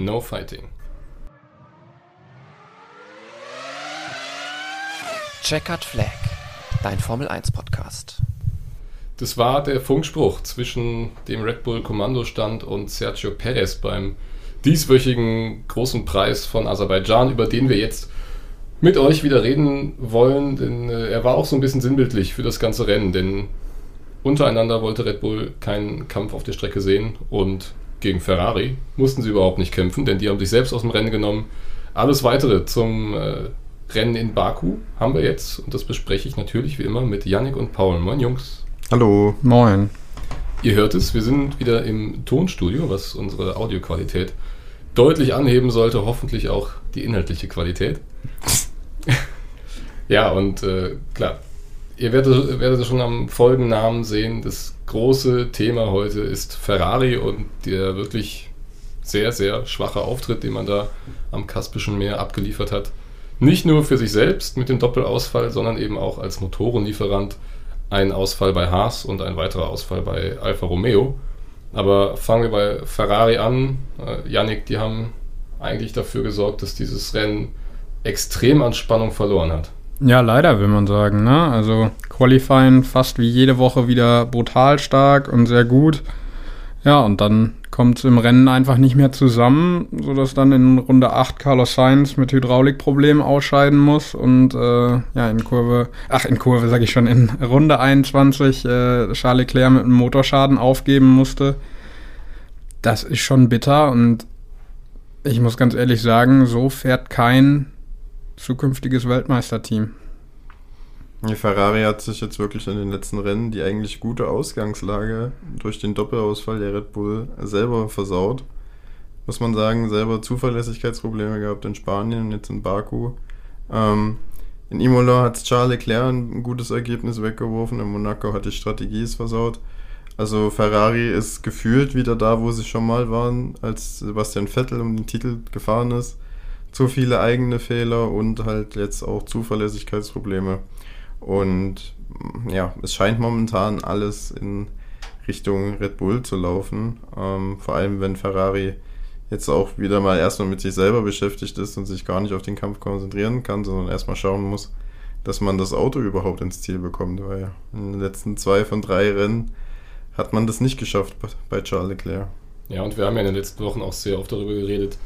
No Fighting. Checkered Flag, dein Formel 1 Podcast. Das war der Funkspruch zwischen dem Red Bull Kommandostand und Sergio Perez beim dieswöchigen großen Preis von Aserbaidschan, über den wir jetzt mit euch wieder reden wollen, denn äh, er war auch so ein bisschen sinnbildlich für das ganze Rennen, denn untereinander wollte Red Bull keinen Kampf auf der Strecke sehen und gegen Ferrari mussten sie überhaupt nicht kämpfen, denn die haben sich selbst aus dem Rennen genommen. Alles weitere zum äh, Rennen in Baku haben wir jetzt und das bespreche ich natürlich wie immer mit Yannick und Paul. Moin Jungs. Hallo. Moin. Ihr hört es, wir sind wieder im Tonstudio, was unsere Audioqualität deutlich anheben sollte, hoffentlich auch die inhaltliche Qualität. ja, und äh, klar, ihr werdet, werdet schon am Folgennamen sehen, das große Thema heute ist Ferrari und der wirklich sehr, sehr schwache Auftritt, den man da am Kaspischen Meer abgeliefert hat. Nicht nur für sich selbst mit dem Doppelausfall, sondern eben auch als Motorenlieferant. Ein Ausfall bei Haas und ein weiterer Ausfall bei Alfa Romeo. Aber fangen wir bei Ferrari an. Äh, Yannick, die haben eigentlich dafür gesorgt, dass dieses Rennen extrem an Spannung verloren hat. Ja, leider will man sagen. Ne? Also Qualifying fast wie jede Woche wieder brutal stark und sehr gut. Ja, und dann kommt es im Rennen einfach nicht mehr zusammen, sodass dann in Runde 8 Carlos Sainz mit Hydraulikproblemen ausscheiden muss und äh, ja, in Kurve, ach, in Kurve sage ich schon, in Runde 21 äh, Charles Leclerc mit einem Motorschaden aufgeben musste. Das ist schon bitter und ich muss ganz ehrlich sagen, so fährt kein zukünftiges Weltmeisterteam. Die Ferrari hat sich jetzt wirklich in den letzten Rennen die eigentlich gute Ausgangslage durch den Doppelausfall der Red Bull selber versaut. Muss man sagen, selber Zuverlässigkeitsprobleme gehabt in Spanien und jetzt in Baku. Ähm, in Imola hat Charles Leclerc ein gutes Ergebnis weggeworfen, in Monaco hat die Strategie es versaut. Also Ferrari ist gefühlt wieder da, wo sie schon mal waren, als Sebastian Vettel um den Titel gefahren ist. Zu viele eigene Fehler und halt jetzt auch Zuverlässigkeitsprobleme. Und ja, es scheint momentan alles in Richtung Red Bull zu laufen. Ähm, vor allem, wenn Ferrari jetzt auch wieder mal erstmal mit sich selber beschäftigt ist und sich gar nicht auf den Kampf konzentrieren kann, sondern erstmal schauen muss, dass man das Auto überhaupt ins Ziel bekommt. Weil in den letzten zwei von drei Rennen hat man das nicht geschafft bei Charles Leclerc. Ja, und wir haben ja in den letzten Wochen auch sehr oft darüber geredet.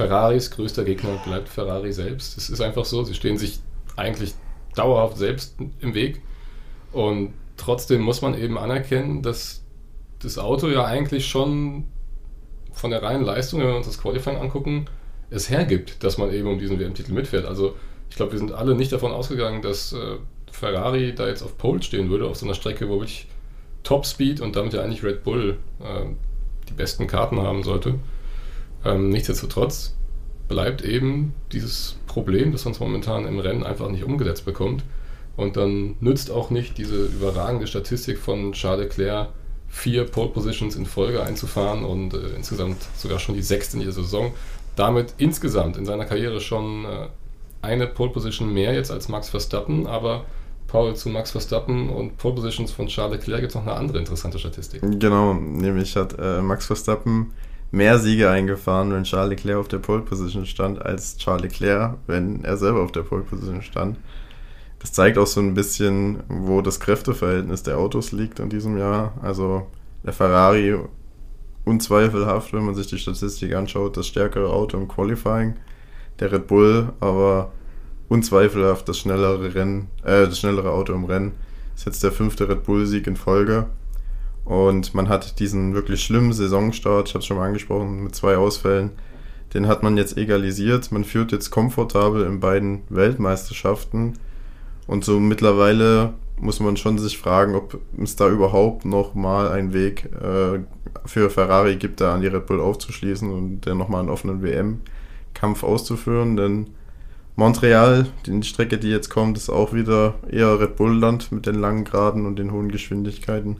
Ferraris größter Gegner bleibt Ferrari selbst. Es ist einfach so, sie stehen sich eigentlich dauerhaft selbst im Weg. Und trotzdem muss man eben anerkennen, dass das Auto ja eigentlich schon von der reinen Leistung, wenn wir uns das Qualifying angucken, es hergibt, dass man eben um diesen WM-Titel mitfährt. Also ich glaube, wir sind alle nicht davon ausgegangen, dass äh, Ferrari da jetzt auf Pole stehen würde, auf so einer Strecke, wo wirklich Top Speed und damit ja eigentlich Red Bull äh, die besten Karten haben sollte. Ähm, nichtsdestotrotz bleibt eben dieses Problem, das uns momentan im Rennen einfach nicht umgesetzt bekommt. Und dann nützt auch nicht diese überragende Statistik von Charles Leclerc, vier Pole Positions in Folge einzufahren und äh, insgesamt sogar schon die sechste in der Saison. Damit insgesamt in seiner Karriere schon äh, eine Pole Position mehr jetzt als Max Verstappen, aber Paul zu Max Verstappen und Pole Positions von Charles Leclerc gibt es noch eine andere interessante Statistik. Genau, nämlich hat äh, Max Verstappen mehr Siege eingefahren, wenn Charles Leclerc auf der Pole Position stand, als Charles Leclerc, wenn er selber auf der Pole Position stand. Das zeigt auch so ein bisschen, wo das Kräfteverhältnis der Autos liegt in diesem Jahr. Also der Ferrari unzweifelhaft, wenn man sich die Statistik anschaut, das stärkere Auto im Qualifying. Der Red Bull aber unzweifelhaft das schnellere Rennen, äh, das schnellere Auto im Rennen. Ist jetzt der fünfte Red Bull-Sieg in Folge. Und man hat diesen wirklich schlimmen Saisonstart, ich habe es schon mal angesprochen, mit zwei Ausfällen, den hat man jetzt egalisiert. Man führt jetzt komfortabel in beiden Weltmeisterschaften. Und so mittlerweile muss man schon sich fragen, ob es da überhaupt noch mal einen Weg äh, für Ferrari gibt, da an die Red Bull aufzuschließen und dann nochmal einen offenen WM-Kampf auszuführen. Denn Montreal, die Strecke, die jetzt kommt, ist auch wieder eher Red Bull-Land mit den langen Graden und den hohen Geschwindigkeiten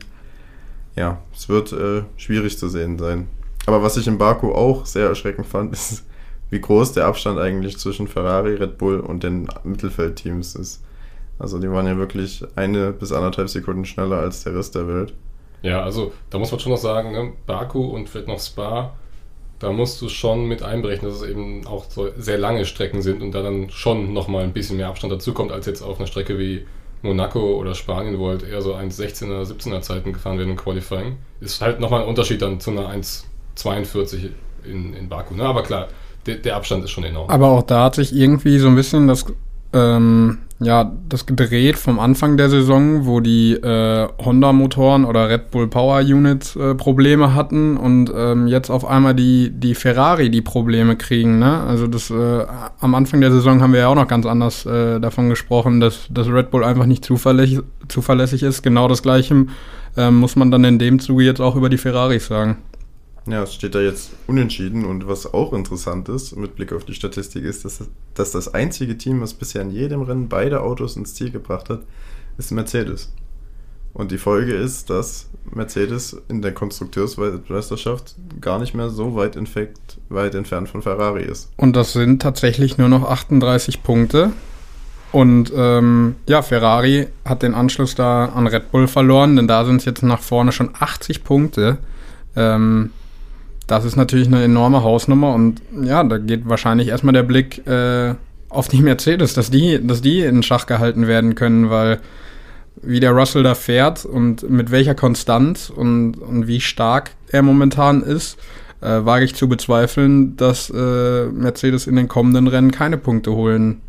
ja, es wird äh, schwierig zu sehen sein. Aber was ich in Baku auch sehr erschreckend fand, ist, wie groß der Abstand eigentlich zwischen Ferrari, Red Bull und den Mittelfeldteams ist. Also die waren ja wirklich eine bis anderthalb Sekunden schneller als der Rest der Welt. Ja, also da muss man schon noch sagen, ne? Baku und vielleicht noch Spa da musst du schon mit einberechnen, dass es eben auch so sehr lange Strecken sind und da dann schon nochmal ein bisschen mehr Abstand dazukommt, als jetzt auf einer Strecke wie Monaco oder Spanien, wo halt eher so 1,16er, 17er Zeiten gefahren werden im Qualifying. Ist halt nochmal ein Unterschied dann zu einer 1,42 in, in Baku. Ne? Aber klar, der, der Abstand ist schon enorm. Aber auch da hat sich irgendwie so ein bisschen das ähm, ja, das gedreht vom Anfang der Saison, wo die äh, Honda-Motoren oder Red Bull Power Units äh, Probleme hatten und ähm, jetzt auf einmal die, die Ferrari die Probleme kriegen. Ne? Also das äh, am Anfang der Saison haben wir ja auch noch ganz anders äh, davon gesprochen, dass, dass Red Bull einfach nicht zuverlässig, zuverlässig ist. Genau das gleiche ähm, muss man dann in dem Zuge jetzt auch über die Ferraris sagen. Ja, es steht da jetzt unentschieden und was auch interessant ist mit Blick auf die Statistik ist, dass, dass das einzige Team, was bisher in jedem Rennen beide Autos ins Ziel gebracht hat, ist Mercedes. Und die Folge ist, dass Mercedes in der Konstrukteursmeisterschaft gar nicht mehr so weit, infekt, weit entfernt von Ferrari ist. Und das sind tatsächlich nur noch 38 Punkte. Und ähm, ja, Ferrari hat den Anschluss da an Red Bull verloren, denn da sind es jetzt nach vorne schon 80 Punkte. Ähm, das ist natürlich eine enorme Hausnummer und ja, da geht wahrscheinlich erstmal der Blick äh, auf die Mercedes, dass die, dass die in Schach gehalten werden können, weil wie der Russell da fährt und mit welcher Konstanz und, und wie stark er momentan ist, äh, wage ich zu bezweifeln, dass äh, Mercedes in den kommenden Rennen keine Punkte holen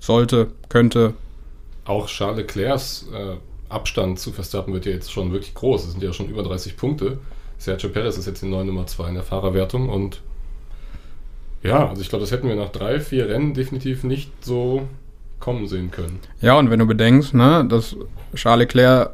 sollte, könnte. Auch Charles Leclercs äh, Abstand zu Verstappen wird ja jetzt schon wirklich groß. Es sind ja schon über 30 Punkte. Sergio Perez ist jetzt die neue Nummer 2 in der Fahrerwertung und ja, also ich glaube, das hätten wir nach drei, vier Rennen definitiv nicht so kommen sehen können. Ja, und wenn du bedenkst, ne, dass Charles Leclerc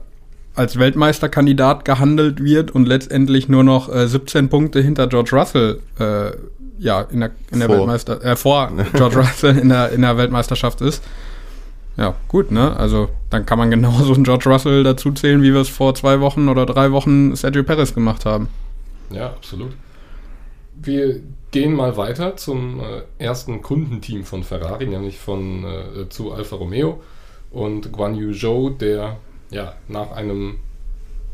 als Weltmeisterkandidat gehandelt wird und letztendlich nur noch äh, 17 Punkte hinter George Russell äh, ja, in der, in der Vor. Weltmeister äh, vor George Russell in der, in der Weltmeisterschaft ist. Ja, gut, ne? Also dann kann man genauso einen George Russell dazu zählen, wie wir es vor zwei Wochen oder drei Wochen Sergio Perez gemacht haben. Ja, absolut. Wir gehen mal weiter zum äh, ersten Kundenteam von Ferrari, nämlich von äh, zu Alfa Romeo und Guan Yu Zhou, der ja nach einem,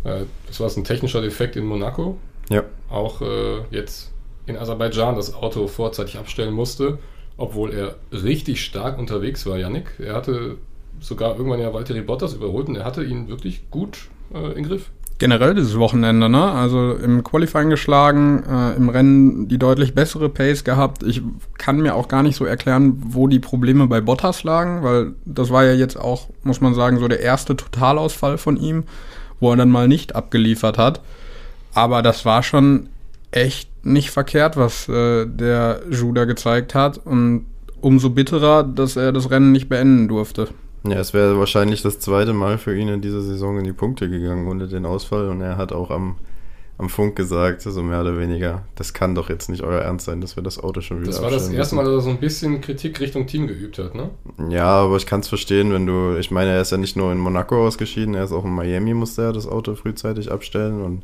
äh, das war ein technischer Defekt in Monaco, Ja. auch äh, jetzt in Aserbaidschan das Auto vorzeitig abstellen musste, obwohl er richtig stark unterwegs war, Yannick. Er hatte sogar irgendwann ja Valtteri Bottas überholt und er hatte ihn wirklich gut äh, im Griff. Generell dieses Wochenende, ne? Also im Qualifying geschlagen, äh, im Rennen die deutlich bessere Pace gehabt. Ich kann mir auch gar nicht so erklären, wo die Probleme bei Bottas lagen, weil das war ja jetzt auch, muss man sagen, so der erste Totalausfall von ihm, wo er dann mal nicht abgeliefert hat. Aber das war schon echt nicht verkehrt, was äh, der Judah gezeigt hat. Und umso bitterer, dass er das Rennen nicht beenden durfte. Ja, es wäre wahrscheinlich das zweite Mal für ihn in dieser Saison in die Punkte gegangen ohne den Ausfall. Und er hat auch am, am Funk gesagt, so mehr oder weniger, das kann doch jetzt nicht euer Ernst sein, dass wir das Auto schon wieder Das war das erste Mal, dass er so ein bisschen Kritik Richtung Team geübt hat, ne? Ja, aber ich kann es verstehen, wenn du, ich meine, er ist ja nicht nur in Monaco ausgeschieden, er ist auch in Miami, musste er das Auto frühzeitig abstellen und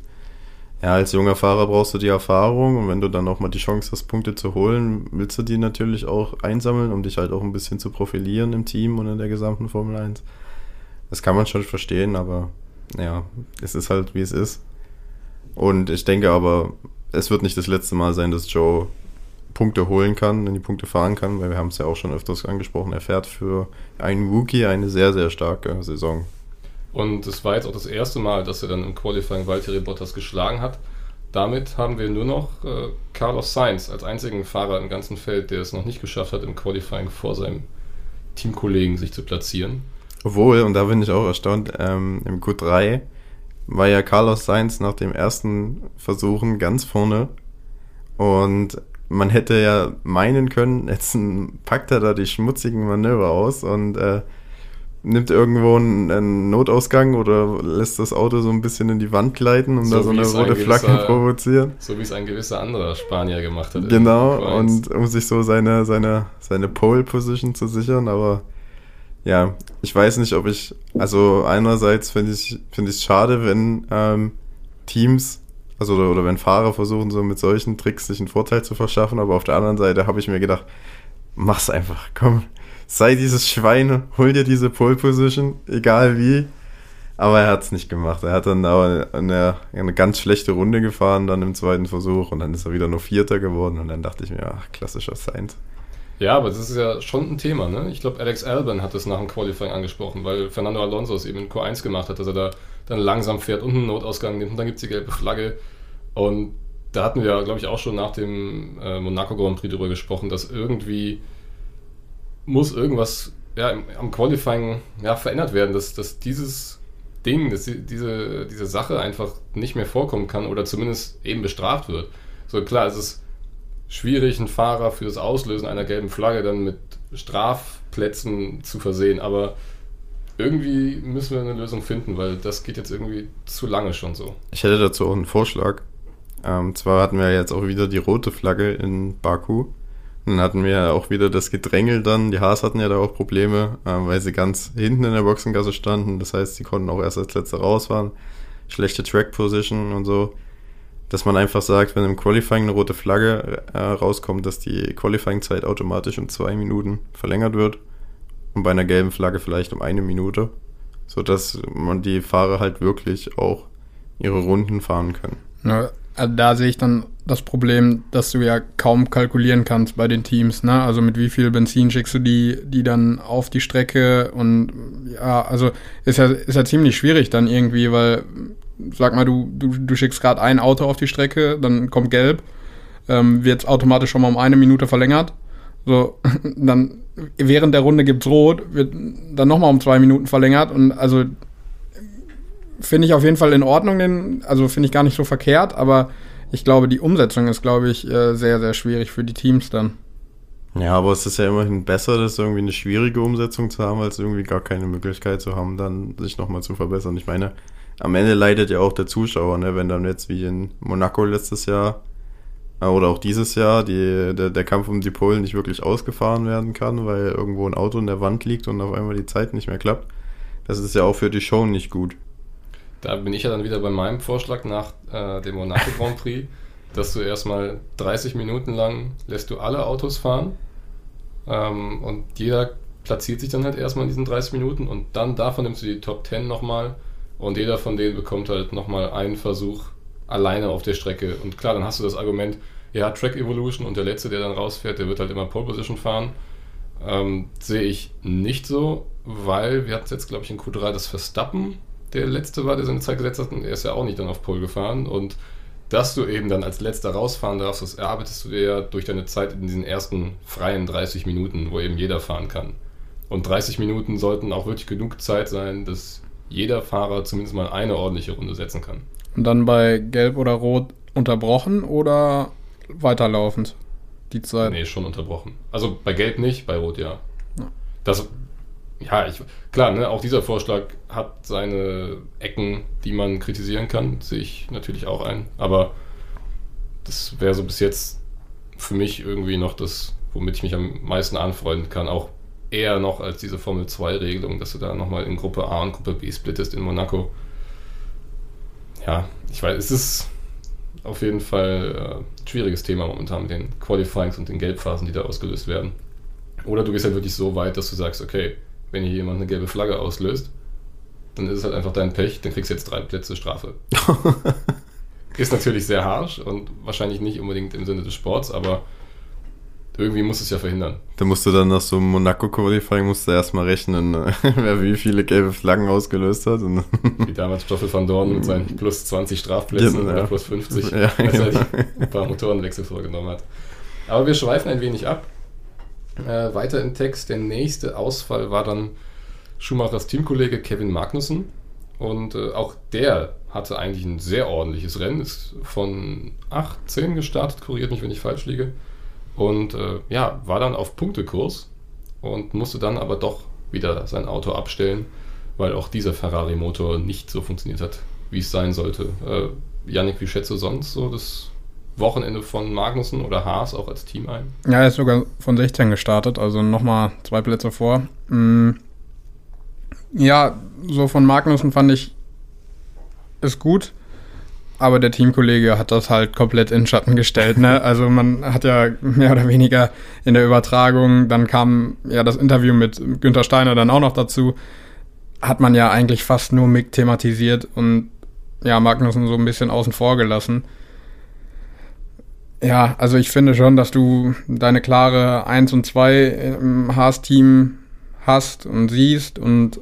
ja, als junger Fahrer brauchst du die Erfahrung und wenn du dann auch mal die Chance hast, Punkte zu holen, willst du die natürlich auch einsammeln, um dich halt auch ein bisschen zu profilieren im Team und in der gesamten Formel 1. Das kann man schon verstehen, aber ja, es ist halt wie es ist. Und ich denke aber, es wird nicht das letzte Mal sein, dass Joe Punkte holen kann, in die Punkte fahren kann, weil wir haben es ja auch schon öfters angesprochen, er fährt für einen Rookie eine sehr, sehr starke Saison. Und es war jetzt auch das erste Mal, dass er dann im Qualifying Valtteri Bottas geschlagen hat. Damit haben wir nur noch äh, Carlos Sainz als einzigen Fahrer im ganzen Feld, der es noch nicht geschafft hat, im Qualifying vor seinem Teamkollegen sich zu platzieren. Obwohl, und da bin ich auch erstaunt, ähm, im Q3 war ja Carlos Sainz nach dem ersten Versuchen ganz vorne und man hätte ja meinen können, jetzt packt er da die schmutzigen Manöver aus und äh, nimmt irgendwo einen, einen Notausgang oder lässt das Auto so ein bisschen in die Wand gleiten, um So da so eine es ein rote Flagge gewisser- provozieren. So wie es ein gewisser anderer Spanier gemacht hat. Genau, Q1. und um sich so seine, seine, seine Pole-Position zu sichern, aber ja, ich weiß nicht, ob ich, also einerseits finde ich finde ich es schade, wenn ähm, Teams, also oder, oder wenn Fahrer versuchen, so mit solchen Tricks sich einen Vorteil zu verschaffen, aber auf der anderen Seite habe ich mir gedacht, mach's einfach, komm, sei dieses Schwein, hol dir diese Pole-Position, egal wie, Aber er hat es nicht gemacht. Er hat dann aber eine, eine ganz schlechte Runde gefahren, dann im zweiten Versuch und dann ist er wieder nur Vierter geworden und dann dachte ich mir, ach, klassischer Sainz. Ja, aber das ist ja schon ein Thema. Ne? Ich glaube, Alex Albon hat das nach dem Qualifying angesprochen, weil Fernando Alonso es eben in Q1 gemacht hat, dass er da dann langsam fährt und einen Notausgang nimmt und dann gibt es die gelbe Flagge. Und da hatten wir, glaube ich, auch schon nach dem äh, Monaco Grand Prix darüber gesprochen, dass irgendwie muss irgendwas ja, am Qualifying ja, verändert werden, dass, dass dieses Ding, dass die, diese, diese Sache einfach nicht mehr vorkommen kann oder zumindest eben bestraft wird. So klar, es ist schwierig, einen Fahrer für das Auslösen einer gelben Flagge dann mit Strafplätzen zu versehen, aber irgendwie müssen wir eine Lösung finden, weil das geht jetzt irgendwie zu lange schon so. Ich hätte dazu auch einen Vorschlag. Ähm, zwar hatten wir jetzt auch wieder die rote Flagge in Baku. Dann hatten wir auch wieder das Gedrängel dann. Die Haas hatten ja da auch Probleme, äh, weil sie ganz hinten in der Boxengasse standen. Das heißt, sie konnten auch erst als Letzte rausfahren. Schlechte Track Position und so. Dass man einfach sagt, wenn im Qualifying eine rote Flagge äh, rauskommt, dass die Qualifying-Zeit automatisch um zwei Minuten verlängert wird. Und bei einer gelben Flagge vielleicht um eine Minute. Sodass man die Fahrer halt wirklich auch ihre Runden fahren können. Ja, also da sehe ich dann das Problem, dass du ja kaum kalkulieren kannst bei den Teams. Ne? Also mit wie viel Benzin schickst du die, die dann auf die Strecke und ja, also ist ja, ist ja ziemlich schwierig dann irgendwie, weil sag mal, du, du, du schickst gerade ein Auto auf die Strecke, dann kommt gelb, ähm, wird automatisch schon mal um eine Minute verlängert. So, dann während der Runde gibt's rot, wird dann nochmal um zwei Minuten verlängert und also finde ich auf jeden Fall in Ordnung, den, also finde ich gar nicht so verkehrt, aber ich glaube, die Umsetzung ist, glaube ich, äh, sehr, sehr schwierig für die Teams dann. Ja, aber es ist ja immerhin besser, das irgendwie eine schwierige Umsetzung zu haben, als irgendwie gar keine Möglichkeit zu haben, dann sich nochmal zu verbessern. Ich meine, am Ende leidet ja auch der Zuschauer, ne? wenn dann jetzt wie in Monaco letztes Jahr äh, oder auch dieses Jahr die, der, der Kampf um die Polen nicht wirklich ausgefahren werden kann, weil irgendwo ein Auto in der Wand liegt und auf einmal die Zeit nicht mehr klappt. Das ist ja auch für die Show nicht gut. Da bin ich ja dann wieder bei meinem Vorschlag nach äh, dem Monaco Grand Prix, dass du erstmal 30 Minuten lang lässt du alle Autos fahren ähm, und jeder platziert sich dann halt erstmal in diesen 30 Minuten und dann davon nimmst du die Top 10 nochmal und jeder von denen bekommt halt nochmal einen Versuch alleine auf der Strecke. Und klar, dann hast du das Argument, ja, Track Evolution und der Letzte, der dann rausfährt, der wird halt immer Pole Position fahren. Ähm, sehe ich nicht so, weil wir hatten jetzt, glaube ich, in Q3 das Verstappen der letzte war, der seine Zeit gesetzt hat, und er ist ja auch nicht dann auf Pole gefahren. Und dass du eben dann als letzter rausfahren darfst, das erarbeitest du dir ja durch deine Zeit in diesen ersten freien 30 Minuten, wo eben jeder fahren kann. Und 30 Minuten sollten auch wirklich genug Zeit sein, dass jeder Fahrer zumindest mal eine ordentliche Runde setzen kann. Und dann bei Gelb oder Rot unterbrochen oder weiterlaufend die Zeit? Nee, schon unterbrochen. Also bei Gelb nicht, bei Rot ja. ja. Das ja, ich, klar, ne, auch dieser Vorschlag hat seine Ecken, die man kritisieren kann, sehe ich natürlich auch ein. Aber das wäre so bis jetzt für mich irgendwie noch das, womit ich mich am meisten anfreunden kann. Auch eher noch als diese Formel 2-Regelung, dass du da nochmal in Gruppe A und Gruppe B splittest in Monaco. Ja, ich weiß, es ist auf jeden Fall äh, ein schwieriges Thema momentan mit den Qualifyings und den Gelbphasen, die da ausgelöst werden. Oder du gehst halt wirklich so weit, dass du sagst, okay, wenn hier jemand eine gelbe Flagge auslöst, dann ist es halt einfach dein Pech, dann kriegst du jetzt drei Plätze Strafe. ist natürlich sehr harsh und wahrscheinlich nicht unbedingt im Sinne des Sports, aber irgendwie muss es ja verhindern. Da musst du dann nach so einem Monaco-Qualifying musst du erstmal rechnen, ne? wer wie viele gelbe Flaggen ausgelöst hat. wie damals Stoffel van Dorn mit seinen plus 20 Strafplätzen ja, oder plus 50, ja, als er genau. ein paar Motorenwechsel vorgenommen hat. Aber wir schweifen ein wenig ab. Äh, weiter im Text, der nächste Ausfall war dann Schumachers Teamkollege Kevin Magnussen. Und äh, auch der hatte eigentlich ein sehr ordentliches Rennen, ist von 18 gestartet, korrigiert mich, wenn ich falsch liege. Und äh, ja, war dann auf Punktekurs und musste dann aber doch wieder sein Auto abstellen, weil auch dieser Ferrari-Motor nicht so funktioniert hat, wie es sein sollte. Äh, Yannick, wie schätzt du sonst so das Wochenende von Magnussen oder Haas auch als Team ein? Ja, er ist sogar von 16 gestartet, also nochmal zwei Plätze vor. Mm. Ja, so von Magnussen fand ich ist gut, aber der Teamkollege hat das halt komplett in Schatten gestellt. Ne? Also man hat ja mehr oder weniger in der Übertragung, dann kam ja das Interview mit Günther Steiner dann auch noch dazu. hat man ja eigentlich fast nur Mick thematisiert und ja, Magnussen so ein bisschen außen vor gelassen. Ja, also ich finde schon, dass du deine klare 1 und 2 im Haas-Team hast und siehst und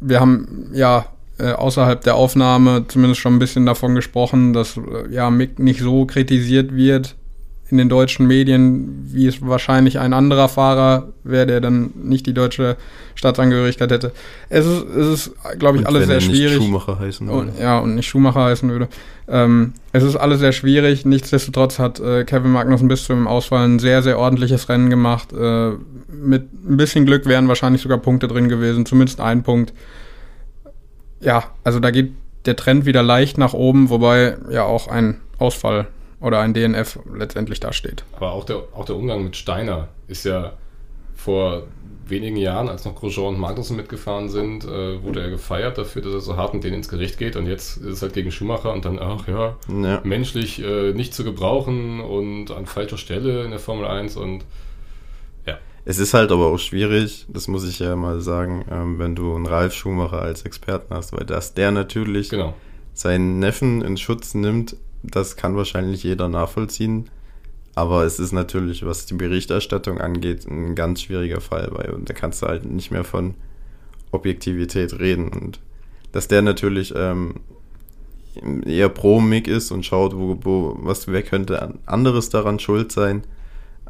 wir haben ja äh, außerhalb der Aufnahme zumindest schon ein bisschen davon gesprochen, dass äh, ja Mick nicht so kritisiert wird in den deutschen Medien, wie es wahrscheinlich ein anderer Fahrer wäre, der dann nicht die deutsche Staatsangehörigkeit hätte. Es ist, es ist glaube ich, Und alles wenn sehr er nicht schwierig. Schumacher heißen würde. Und, ja, und nicht Schumacher heißen würde. Ähm, es ist alles sehr schwierig. Nichtsdestotrotz hat äh, Kevin Magnussen bis zum Ausfall ein sehr, sehr ordentliches Rennen gemacht. Äh, mit ein bisschen Glück wären wahrscheinlich sogar Punkte drin gewesen, zumindest ein Punkt. Ja, also da geht der Trend wieder leicht nach oben, wobei ja auch ein Ausfall oder ein DNF letztendlich da steht. Aber auch der, auch der Umgang mit Steiner ist ja vor wenigen Jahren, als noch Grosjean und Magnussen mitgefahren sind, äh, wurde er gefeiert dafür, dass er so hart mit denen ins Gericht geht. Und jetzt ist es halt gegen Schumacher und dann, ach ja, Ja. menschlich äh, nicht zu gebrauchen und an falscher Stelle in der Formel 1 und Es ist halt aber auch schwierig, das muss ich ja mal sagen, ähm, wenn du einen Ralf Schumacher als Experten hast, weil dass der natürlich genau. seinen Neffen in Schutz nimmt, das kann wahrscheinlich jeder nachvollziehen. Aber es ist natürlich, was die Berichterstattung angeht, ein ganz schwieriger Fall, weil da kannst du halt nicht mehr von Objektivität reden. Und dass der natürlich ähm, eher pro Mick ist und schaut, wo, wo, was, wer könnte anderes daran schuld sein,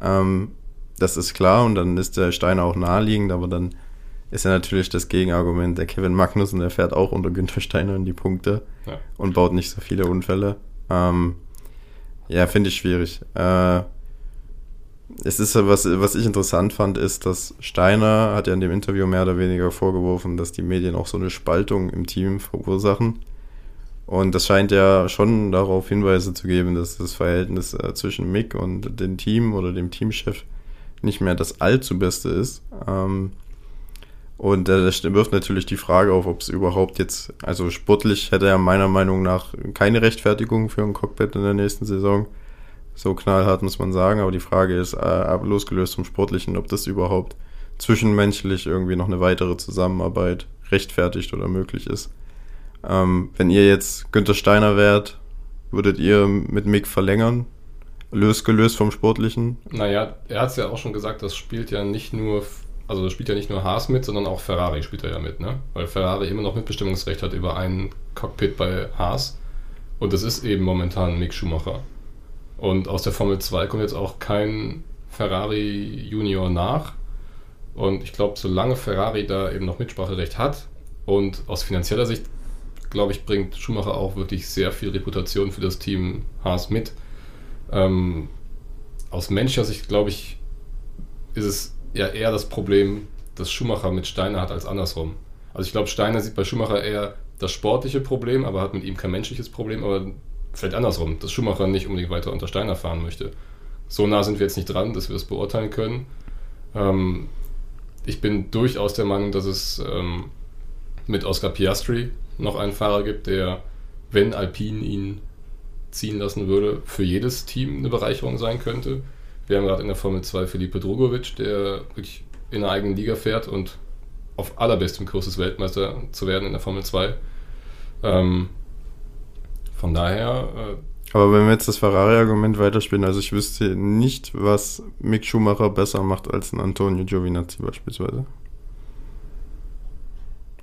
ähm, das ist klar und dann ist der Steiner auch naheliegend, aber dann ist ja natürlich das Gegenargument, der Kevin Magnussen, der fährt auch unter Günther Steiner in die Punkte Ja. und baut nicht so viele Unfälle. Ähm, ja, finde ich schwierig. Äh, es ist was, was ich interessant fand, ist, dass Steiner hat ja in dem Interview mehr oder weniger vorgeworfen, dass die Medien auch so eine Spaltung im Team verursachen. Und das scheint ja schon darauf Hinweise zu geben, dass das Verhältnis äh, zwischen Mick und dem Team oder dem Teamchef nicht mehr das allzu beste ist. Ähm, und äh, das wirft natürlich die Frage auf, ob es überhaupt jetzt, also sportlich hätte er meiner Meinung nach keine Rechtfertigung für ein Cockpit in der nächsten Saison. So knallhart muss man sagen, aber die Frage ist, äh, losgelöst vom Sportlichen, ob das überhaupt zwischenmenschlich irgendwie noch eine weitere Zusammenarbeit rechtfertigt oder möglich ist. Ähm, wenn ihr jetzt Günther Steiner wärt, würdet ihr mit Mick verlängern? Losgelöst vom Sportlichen? Naja, er hat es ja auch schon gesagt, das spielt ja nicht nur, also das spielt ja nicht nur Haas mit, sondern auch Ferrari spielt er ja mit, ne? Weil Ferrari immer noch Mitbestimmungsrecht hat über ein Cockpit bei Haas. Und das ist eben momentan Mick Schumacher. Und aus der Formel 2 kommt jetzt auch kein Ferrari Junior nach. Und ich glaube, solange Ferrari da eben noch Mitspracherecht hat und aus finanzieller Sicht, glaube ich, bringt Schumacher auch wirklich sehr viel Reputation für das Team Haas mit. Ähm, aus menschlicher Sicht, glaube ich, ist es ja eher das Problem, das Schumacher mit Steiner hat, als andersrum. Also ich glaube, Steiner sieht bei Schumacher eher das sportliche Problem, aber hat mit ihm kein menschliches Problem, aber vielleicht andersrum, dass Schumacher nicht unbedingt weiter unter Steiner fahren möchte. So nah sind wir jetzt nicht dran, dass wir das beurteilen können. Ähm, ich bin durchaus der Meinung, dass es ähm, mit Oscar Piastri noch einen Fahrer gibt, der, wenn Alpine ihn ziehen lassen würde, für jedes Team eine Bereicherung sein könnte. Wir haben gerade in der Formel 2 Felipe Drogovic, der wirklich in einer eigenen Liga fährt und auf allerbestem Kurs ist, Weltmeister zu werden in der Formel 2. Ähm, von daher, äh, Aber wenn wir jetzt das Ferrari-Argument weiterspielen, also ich wüsste nicht, was Mick Schumacher besser macht als ein Antonio Giovinazzi beispielsweise.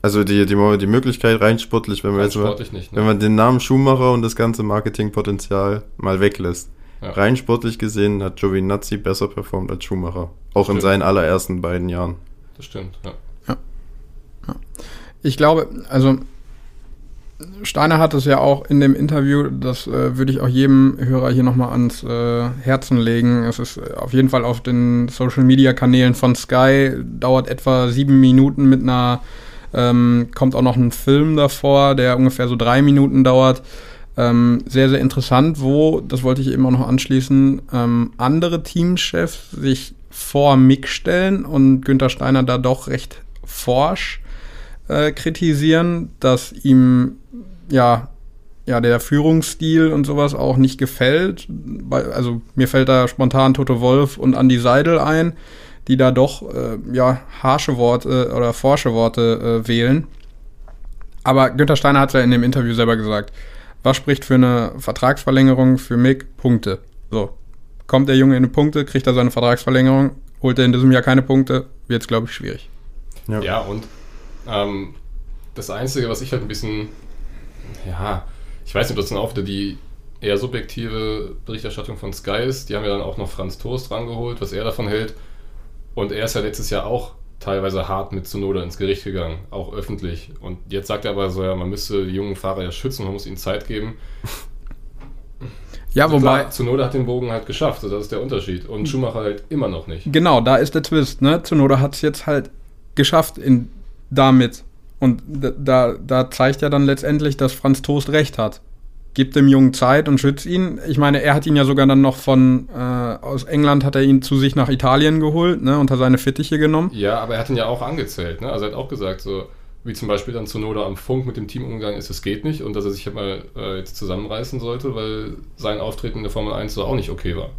Also die, die, die Möglichkeit rein sportlich, wenn wir rein jetzt mal, sportlich nicht. Ne? wenn man den Namen Schumacher und das ganze Marketingpotenzial mal weglässt. Ja. Rein sportlich gesehen hat Giovinazzi besser performt als Schumacher. Auch in seinen allerersten beiden Jahren. Das stimmt, ja. Ich glaube, also Steiner hat es ja auch in dem Interview, das äh, würde ich auch jedem Hörer hier nochmal ans äh, Herzen legen. Es ist äh, auf jeden Fall auf den Social Media Kanälen von Sky, dauert etwa sieben Minuten mit einer, ähm, kommt auch noch ein Film davor, der ungefähr so drei Minuten dauert. Ähm, sehr, sehr interessant, wo, das wollte ich eben auch noch anschließen, ähm, andere Teamchefs sich vor Mick stellen und Günther Steiner da doch recht forsch äh, kritisieren, dass ihm ja, ja der Führungsstil und sowas auch nicht gefällt. Also mir fällt da spontan Toto Wolf und Andy Seidel ein, die da doch äh, ja harsche Worte oder forsche Worte äh, wählen. Aber Günther Steiner hat ja in dem Interview selber gesagt, was spricht für eine Vertragsverlängerung für Mick? Punkte. So. Kommt der Junge in die Punkte, kriegt er seine Vertragsverlängerung, holt er in diesem Jahr keine Punkte, wird es, glaube ich, schwierig. Ja, ja und ähm, das Einzige, was ich halt ein bisschen, ja, ich weiß nicht, ob das dann auch wieder die eher subjektive Berichterstattung von Sky ist. Die haben ja dann auch noch Franz Toast rangeholt, was er davon hält. Und er ist ja letztes Jahr auch teilweise hart mit Zunoda ins Gericht gegangen, auch öffentlich. Und jetzt sagt er aber so, ja, man müsste die jungen Fahrer ja schützen, man muss ihnen Zeit geben. Ja, also wobei. Klar, Zunoda hat den Bogen halt geschafft, also das ist der Unterschied. Und Schumacher halt immer noch nicht. Genau, da ist der Twist, ne? Zunoda hat es jetzt halt geschafft in, damit. Und da, da zeigt ja dann letztendlich, dass Franz Toast recht hat gibt dem Jungen Zeit und schützt ihn. Ich meine, er hat ihn ja sogar dann noch von äh, aus England hat er ihn zu sich nach Italien geholt, ne, unter seine Fittiche genommen. Ja, aber er hat ihn ja auch angezählt, ne? Also er hat auch gesagt, so wie zum Beispiel dann Zunoda am Funk mit dem Team umgegangen ist, es geht nicht und dass er sich halt mal äh, jetzt zusammenreißen sollte, weil sein Auftreten in der Formel 1 so auch nicht okay war.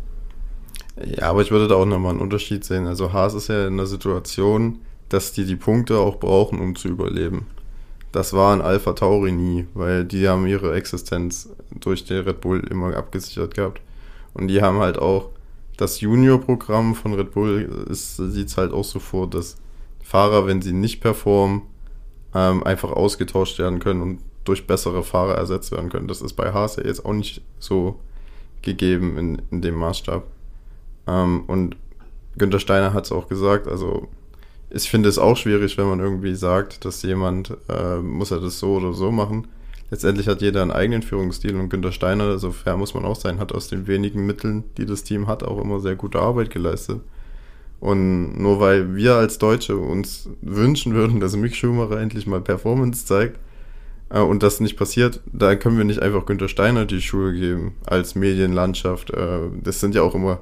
Ja, aber ich würde da auch nochmal einen Unterschied sehen. Also Haas ist ja in der Situation, dass die die Punkte auch brauchen, um zu überleben das war ein Alpha Tauri nie, weil die haben ihre Existenz durch den Red Bull immer abgesichert gehabt. Und die haben halt auch das Junior-Programm von Red Bull sieht es halt auch so vor, dass Fahrer, wenn sie nicht performen, ähm, einfach ausgetauscht werden können und durch bessere Fahrer ersetzt werden können. Das ist bei Haas ja jetzt auch nicht so gegeben in, in dem Maßstab. Ähm, und Günther Steiner hat es auch gesagt, also ich finde es auch schwierig, wenn man irgendwie sagt, dass jemand, äh, muss er das so oder so machen. Letztendlich hat jeder einen eigenen Führungsstil und Günter Steiner, so fair muss man auch sein, hat aus den wenigen Mitteln, die das Team hat, auch immer sehr gute Arbeit geleistet. Und nur weil wir als Deutsche uns wünschen würden, dass Mick Schumacher endlich mal Performance zeigt äh, und das nicht passiert, da können wir nicht einfach Günter Steiner die Schuhe geben als Medienlandschaft. Äh, das sind ja auch immer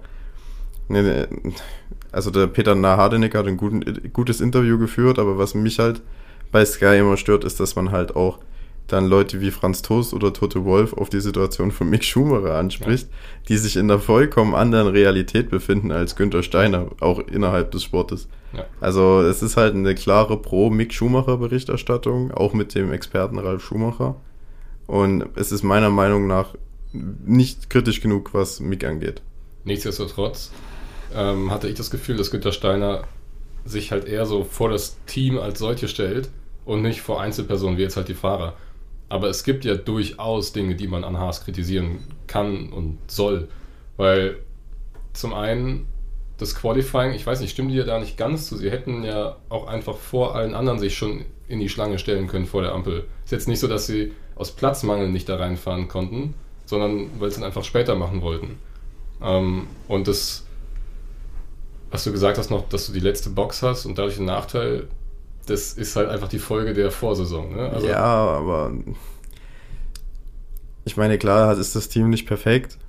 also der Peter Nahardenek hat ein guten, gutes Interview geführt, aber was mich halt bei Sky immer stört, ist, dass man halt auch dann Leute wie Franz Toast oder Tote Wolf auf die Situation von Mick Schumacher anspricht, ja. die sich in einer vollkommen anderen Realität befinden als Günther Steiner, auch innerhalb des Sportes. Ja. Also es ist halt eine klare Pro-Mick Schumacher-Berichterstattung, auch mit dem Experten Ralf Schumacher. Und es ist meiner Meinung nach nicht kritisch genug, was Mick angeht. Nichtsdestotrotz ähm, hatte ich das Gefühl, dass Günter Steiner sich halt eher so vor das Team als solche stellt und nicht vor Einzelpersonen wie jetzt halt die Fahrer. Aber es gibt ja durchaus Dinge, die man an Haas kritisieren kann und soll. Weil zum einen das Qualifying, ich weiß nicht, stimmt ja da nicht ganz zu. Sie hätten ja auch einfach vor allen anderen sich schon in die Schlange stellen können vor der Ampel. Ist jetzt nicht so, dass sie aus Platzmangel nicht da reinfahren konnten, sondern weil sie es dann einfach später machen wollten. Ähm, und das was du gesagt hast noch, dass du die letzte Box hast und dadurch einen Nachteil, das ist halt einfach die Folge der Vorsaison. Ne? Also ja, aber ich meine, klar ist das Team nicht perfekt,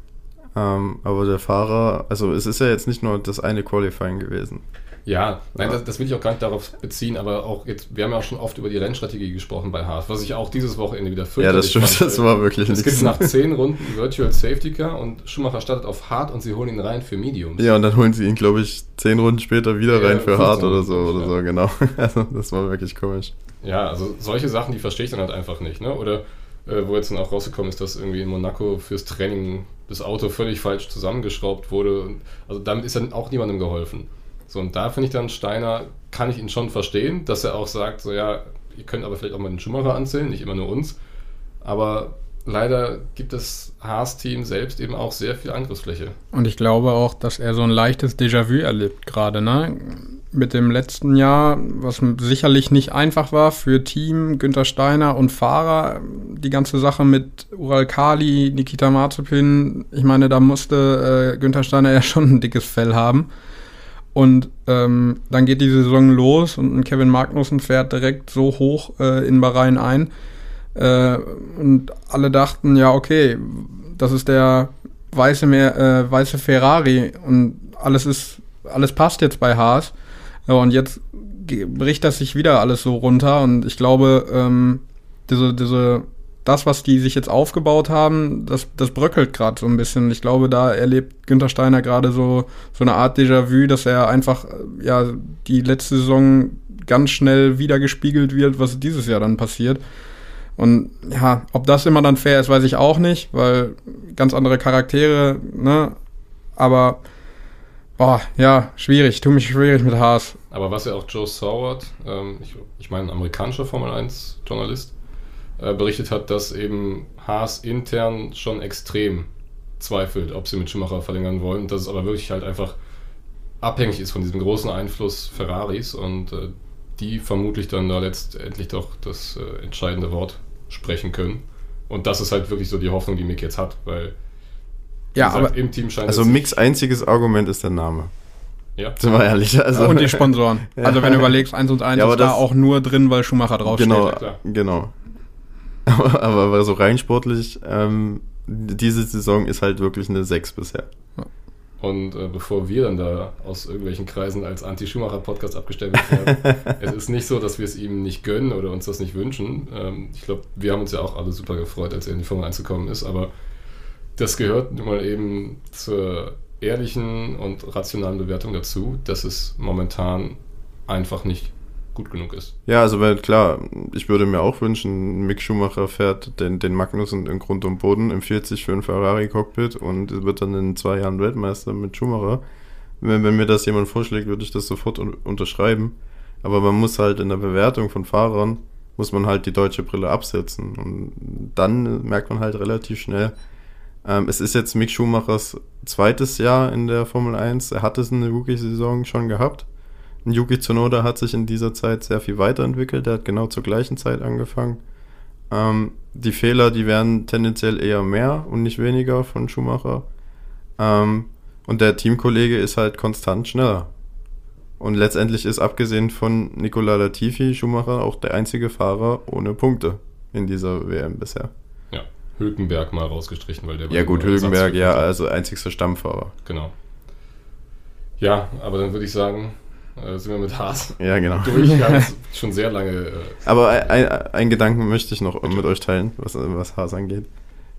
ähm, aber der Fahrer, also es ist ja jetzt nicht nur das eine Qualifying gewesen. Ja, nein, das, das, will ich auch gar nicht darauf beziehen, aber auch jetzt, wir haben ja auch schon oft über die Rennstrategie gesprochen bei Haas, was ich auch dieses Wochenende wieder fürchte. Ja, das stimmt, fand, das war wirklich Es gibt nach zehn Runden Virtual Safety Car und Schumacher startet auf Hard und sie holen ihn rein für Mediums. Ja, und dann holen sie ihn, glaube ich, zehn Runden später wieder ja, rein für Hard oder so, oder ja. so, genau. Also, das war wirklich komisch. Ja, also solche Sachen, die verstehe ich dann halt einfach nicht, ne? Oder äh, wo jetzt dann auch rausgekommen ist, dass irgendwie in Monaco fürs Training das Auto völlig falsch zusammengeschraubt wurde. Also damit ist dann auch niemandem geholfen. So, und da finde ich dann Steiner, kann ich ihn schon verstehen, dass er auch sagt, so ja, ihr könnt aber vielleicht auch mal den Schumacher anzählen, nicht immer nur uns. Aber leider gibt das Haas-Team selbst eben auch sehr viel Angriffsfläche. Und ich glaube auch, dass er so ein leichtes Déjà-vu erlebt gerade, ne? Mit dem letzten Jahr, was sicherlich nicht einfach war für Team, Günther Steiner und Fahrer, die ganze Sache mit Ural Kali, Nikita Mazepin, ich meine, da musste äh, Günther Steiner ja schon ein dickes Fell haben. Und ähm, dann geht die Saison los und Kevin Magnussen fährt direkt so hoch äh, in Bahrain ein. Äh, und alle dachten, ja, okay, das ist der weiße, Meer, äh, weiße Ferrari und alles ist, alles passt jetzt bei Haas. Ja, und jetzt bricht das sich wieder alles so runter und ich glaube, ähm, diese, diese das, was die sich jetzt aufgebaut haben, das, das bröckelt gerade so ein bisschen. Ich glaube, da erlebt Günther Steiner gerade so, so eine Art Déjà-vu, dass er einfach, äh, ja, die letzte Saison ganz schnell wieder gespiegelt wird, was dieses Jahr dann passiert. Und ja, ob das immer dann fair ist, weiß ich auch nicht, weil ganz andere Charaktere, ne? Aber, boah, ja, schwierig, tu mich schwierig mit Haas. Aber was ja auch Joe Saward, ähm, ich, ich meine, ein amerikanischer Formel 1-Journalist, äh, berichtet hat, dass eben Haas intern schon extrem zweifelt, ob sie mit Schumacher verlängern wollen. Dass es aber wirklich halt einfach abhängig ist von diesem großen Einfluss Ferraris und äh, die vermutlich dann da letztendlich doch das äh, entscheidende Wort sprechen können. Und das ist halt wirklich so die Hoffnung, die Mick jetzt hat, weil Ja, gesagt, aber im Team scheint Also Micks einziges Argument ist der Name. Ja, Sind wir ehrlich. Also, und die Sponsoren. Ja. Also wenn du überlegst, 1 und 1 Ja, aber ist da auch nur drin, weil Schumacher draufsteht. Genau, ja, klar. genau. Aber, aber so rein sportlich, ähm, diese Saison ist halt wirklich eine 6 bisher. Und äh, bevor wir dann da aus irgendwelchen Kreisen als Anti-Schumacher-Podcast abgestempelt werden, es ist nicht so, dass wir es ihm nicht gönnen oder uns das nicht wünschen. Ähm, ich glaube, wir haben uns ja auch alle super gefreut, als er in die Formel 1 gekommen ist, aber das gehört nun mal eben zur ehrlichen und rationalen Bewertung dazu, dass es momentan einfach nicht gut genug ist. Ja, also weil klar, ich würde mir auch wünschen, Mick Schumacher fährt den, den Magnussen in Grund und Boden, empfiehlt sich für ein Ferrari-Cockpit und wird dann in zwei Jahren Weltmeister mit Schumacher. Wenn, wenn mir das jemand vorschlägt, würde ich das sofort un unterschreiben. Aber man muss halt in der Bewertung von Fahrern, muss man halt die deutsche Brille absetzen. Und dann merkt man halt relativ schnell, ähm, es ist jetzt Mick Schumachers zweites Jahr in der Formel 1. Er hat es in der Rookie-Saison schon gehabt. Yuki Tsunoda hat sich in dieser Zeit sehr viel weiterentwickelt. Er hat genau zur gleichen Zeit angefangen. Ähm, die Fehler, die werden tendenziell eher mehr und nicht weniger von Schumacher. Ähm, und der Teamkollege ist halt konstant schneller. Und letztendlich ist abgesehen von Nicola Latifi Schumacher auch der einzige Fahrer ohne Punkte in dieser WM bisher. Hülkenberg mal rausgestrichen, weil der Ja gut, Hülkenberg, ja, also einzigster Stammfahrer. Genau. Ja, aber dann würde ich sagen, äh, sind wir mit Haas Ja, genau. durch. Schon sehr lange äh, Aber ein, ein, ein Gedanken möchte ich noch mit euch teilen, was, was Haas angeht.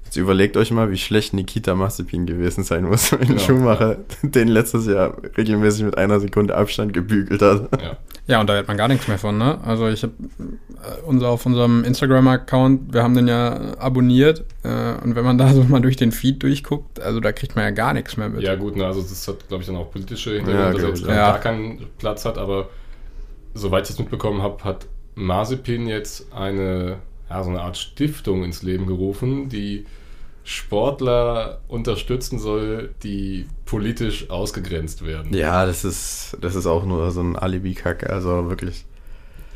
Jetzt überlegt euch mal, wie schlecht Nikita Mazepin gewesen sein muss, wenn Genau, Schumacher den letztes Jahr regelmäßig mit einer Sekunde Abstand gebügelt hat. ja, Ja, und da hört man gar nichts mehr von, ne? Also ich habe äh, unser, auf unserem Instagram-Account, wir haben den ja abonniert äh, und wenn man da so mal durch den Feed durchguckt, also da kriegt man ja gar nichts mehr mit. Ja, gut, ne, also das hat, glaube ich, dann auch politische Ja, Hintergründe, dass er ja. gar keinen Platz hat, aber soweit ich es mitbekommen habe, hat Mazepin jetzt eine, ja, so eine Art Stiftung ins Leben gerufen, die Sportler unterstützen soll, die politisch ausgegrenzt werden. Ja, das ist, das ist auch nur so ein Alibi-Kack, also wirklich.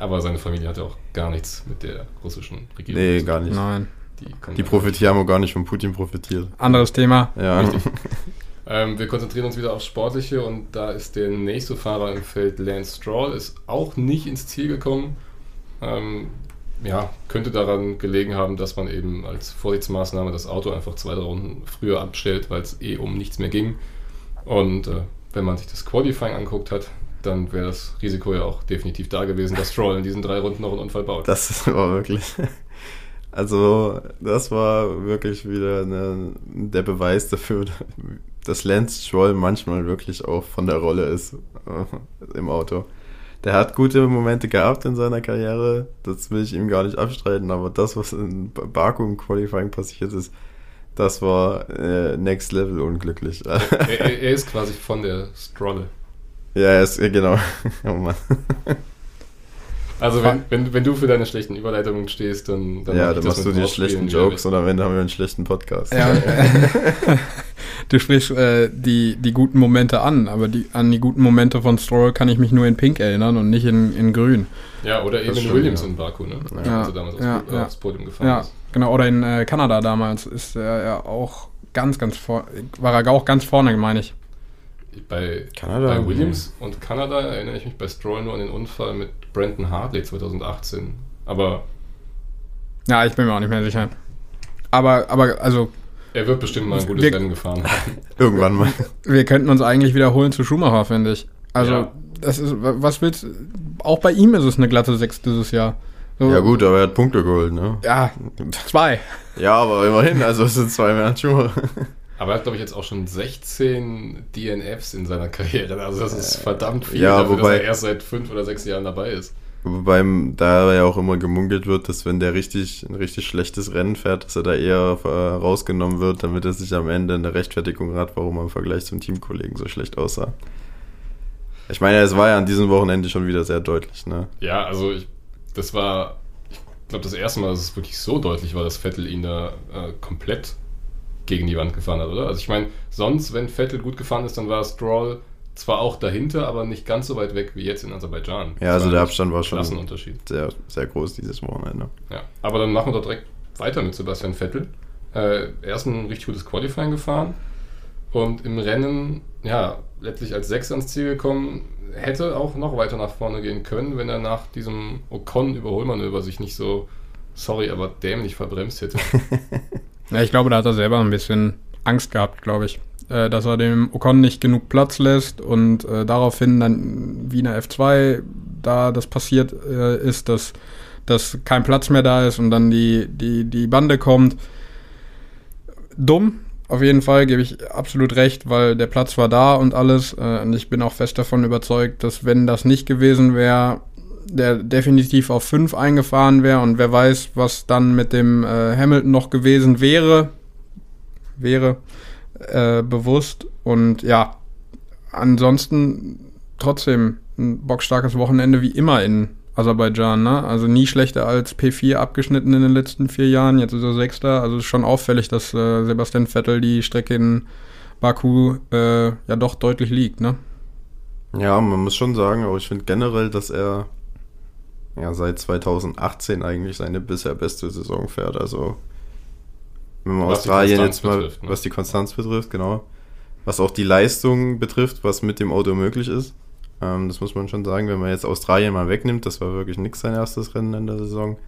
Aber seine Familie hat ja auch gar nichts mit der russischen Regierung. Nee, zu gar tun. nicht. Nein. Die, Die profitieren haben auch gar nicht von Putin profitiert. Anderes Thema. Ja, Richtig. Ähm, wir konzentrieren uns wieder aufs Sportliche und da ist der nächste Fahrer im Feld Lance Stroll, ist auch nicht ins Ziel gekommen. Ähm, ja, könnte daran gelegen haben, dass man eben als Vorsichtsmaßnahme das Auto einfach zwei, drei Runden früher abstellt, weil es eh um nichts mehr ging. Und äh, wenn man sich das Qualifying anguckt hat, dann wäre das Risiko ja auch definitiv da gewesen, dass Stroll in diesen drei Runden noch einen Unfall baut. Das war wirklich. Also, das war wirklich wieder eine, der Beweis dafür, dass Lance Stroll manchmal wirklich auch von der Rolle ist äh, im Auto. Der hat gute Momente gehabt in seiner Karriere, das will ich ihm gar nicht abstreiten, aber das, was in Baku im Qualifying passiert ist, das war äh, next level unglücklich. er, er, er ist quasi von der Strolle. ja, er ist, genau. oh Mann. Also wenn, wenn, wenn du für deine schlechten Überleitungen stehst, dann, dann ja, mach ich dann das machst du mit die schlechten Jokes und am Ende haben wir einen schlechten Podcast. Ja. du sprichst äh, die, die guten Momente an, aber die, an die guten Momente von Stroll kann ich mich nur in Pink erinnern und nicht in, in Grün. Ja, oder eben in Williams ja. in Baku, ne? Ja. Als er damals aufs, Ja, Po- ja. aufs Podium gefahren Ja, ist. genau. Oder in äh, Kanada damals ist er ja auch ganz, ganz vor, war er auch ganz vorne, meine ich. Bei, Kanada? bei Williams und Kanada erinnere ich mich bei Stroll nur an den Unfall mit Brandon Hartley 2018. Aber Ja, ich bin mir auch nicht mehr sicher. Aber, aber, also, er wird bestimmt mal ein gutes Wir- Rennen gefahren haben. Irgendwann mal. wir könnten uns eigentlich wiederholen zu Schumacher, finde ich. Also, Ja. das ist, was willst Auch bei ihm ist es eine glatte 6 dieses Jahr. So, Ja gut, aber er hat Punkte geholt, ne? Ja, zwei. Ja, aber immerhin, also es sind zwei mehr als Schumacher. Aber er hat, glaube ich, jetzt auch schon 16 DNFs in seiner Karriere. Also das ist verdammt viel, ja, dafür, wobei- dass er erst seit fünf oder sechs Jahren dabei ist. Wobei da ja auch immer gemunkelt wird, dass wenn der richtig ein richtig schlechtes Rennen fährt, dass er da eher äh, rausgenommen wird, damit er sich am Ende eine Rechtfertigung hat, warum er im Vergleich zum Teamkollegen so schlecht aussah. Ich meine, es war ja an diesem Wochenende schon wieder sehr deutlich, ne? Ja, also ich, das war, ich glaube, das erste Mal, dass es wirklich so deutlich war, dass Vettel ihn da äh, komplett gegen die Wand gefahren hat, oder? Also ich meine, sonst, wenn Vettel gut gefahren ist, dann war Stroll zwar auch dahinter, aber nicht ganz so weit weg wie jetzt in Aserbaidschan. Ja, also Das der ein Abstand war schon Klassenunterschied. sehr, sehr groß dieses Wochenende. Ja, aber dann machen wir doch direkt weiter mit Sebastian Vettel. Äh, er ist ein richtig gutes Qualifying gefahren und im Rennen, ja, letztlich als Sechster ans Ziel gekommen, hätte auch noch weiter nach vorne gehen können, wenn er nach diesem Ocon-Überholmanöver sich nicht so, sorry, aber dämlich verbremst hätte. Ja, ich glaube, da hat er selber ein bisschen Angst gehabt, glaube ich. Äh, dass er dem Ocon nicht genug Platz lässt und äh, daraufhin dann wie in der F2 da das passiert äh, ist, dass, dass kein Platz mehr da ist und dann die, die, die Bande kommt. Dumm, auf jeden Fall, gebe ich absolut recht, weil der Platz war da und alles. Äh, und ich bin auch fest davon überzeugt, dass wenn das nicht gewesen wäre, der definitiv auf 5 eingefahren wäre und wer weiß, was dann mit dem äh, Hamilton noch gewesen wäre, wäre äh, bewusst. Und ja, ansonsten trotzdem ein bockstarkes Wochenende wie immer in Aserbaidschan. Ne? Also nie schlechter als P4 abgeschnitten in den letzten vier Jahren. Jetzt ist er Sechster. Also ist schon auffällig, dass äh, Sebastian Vettel die Strecke in Baku äh, ja doch deutlich liegt. Ne? Ja, man muss schon sagen, aber ich finde generell, dass er ja seit 2018 eigentlich seine bisher beste Saison fährt. Also wenn man Was Australien jetzt mal, betrifft, ne? was die Konstanz betrifft, genau. Was auch die Leistung betrifft, was mit dem Auto möglich ist. Ähm, das muss man schon sagen, wenn man jetzt Australien mal wegnimmt, das war wirklich nix sein erstes Rennen in der Saison.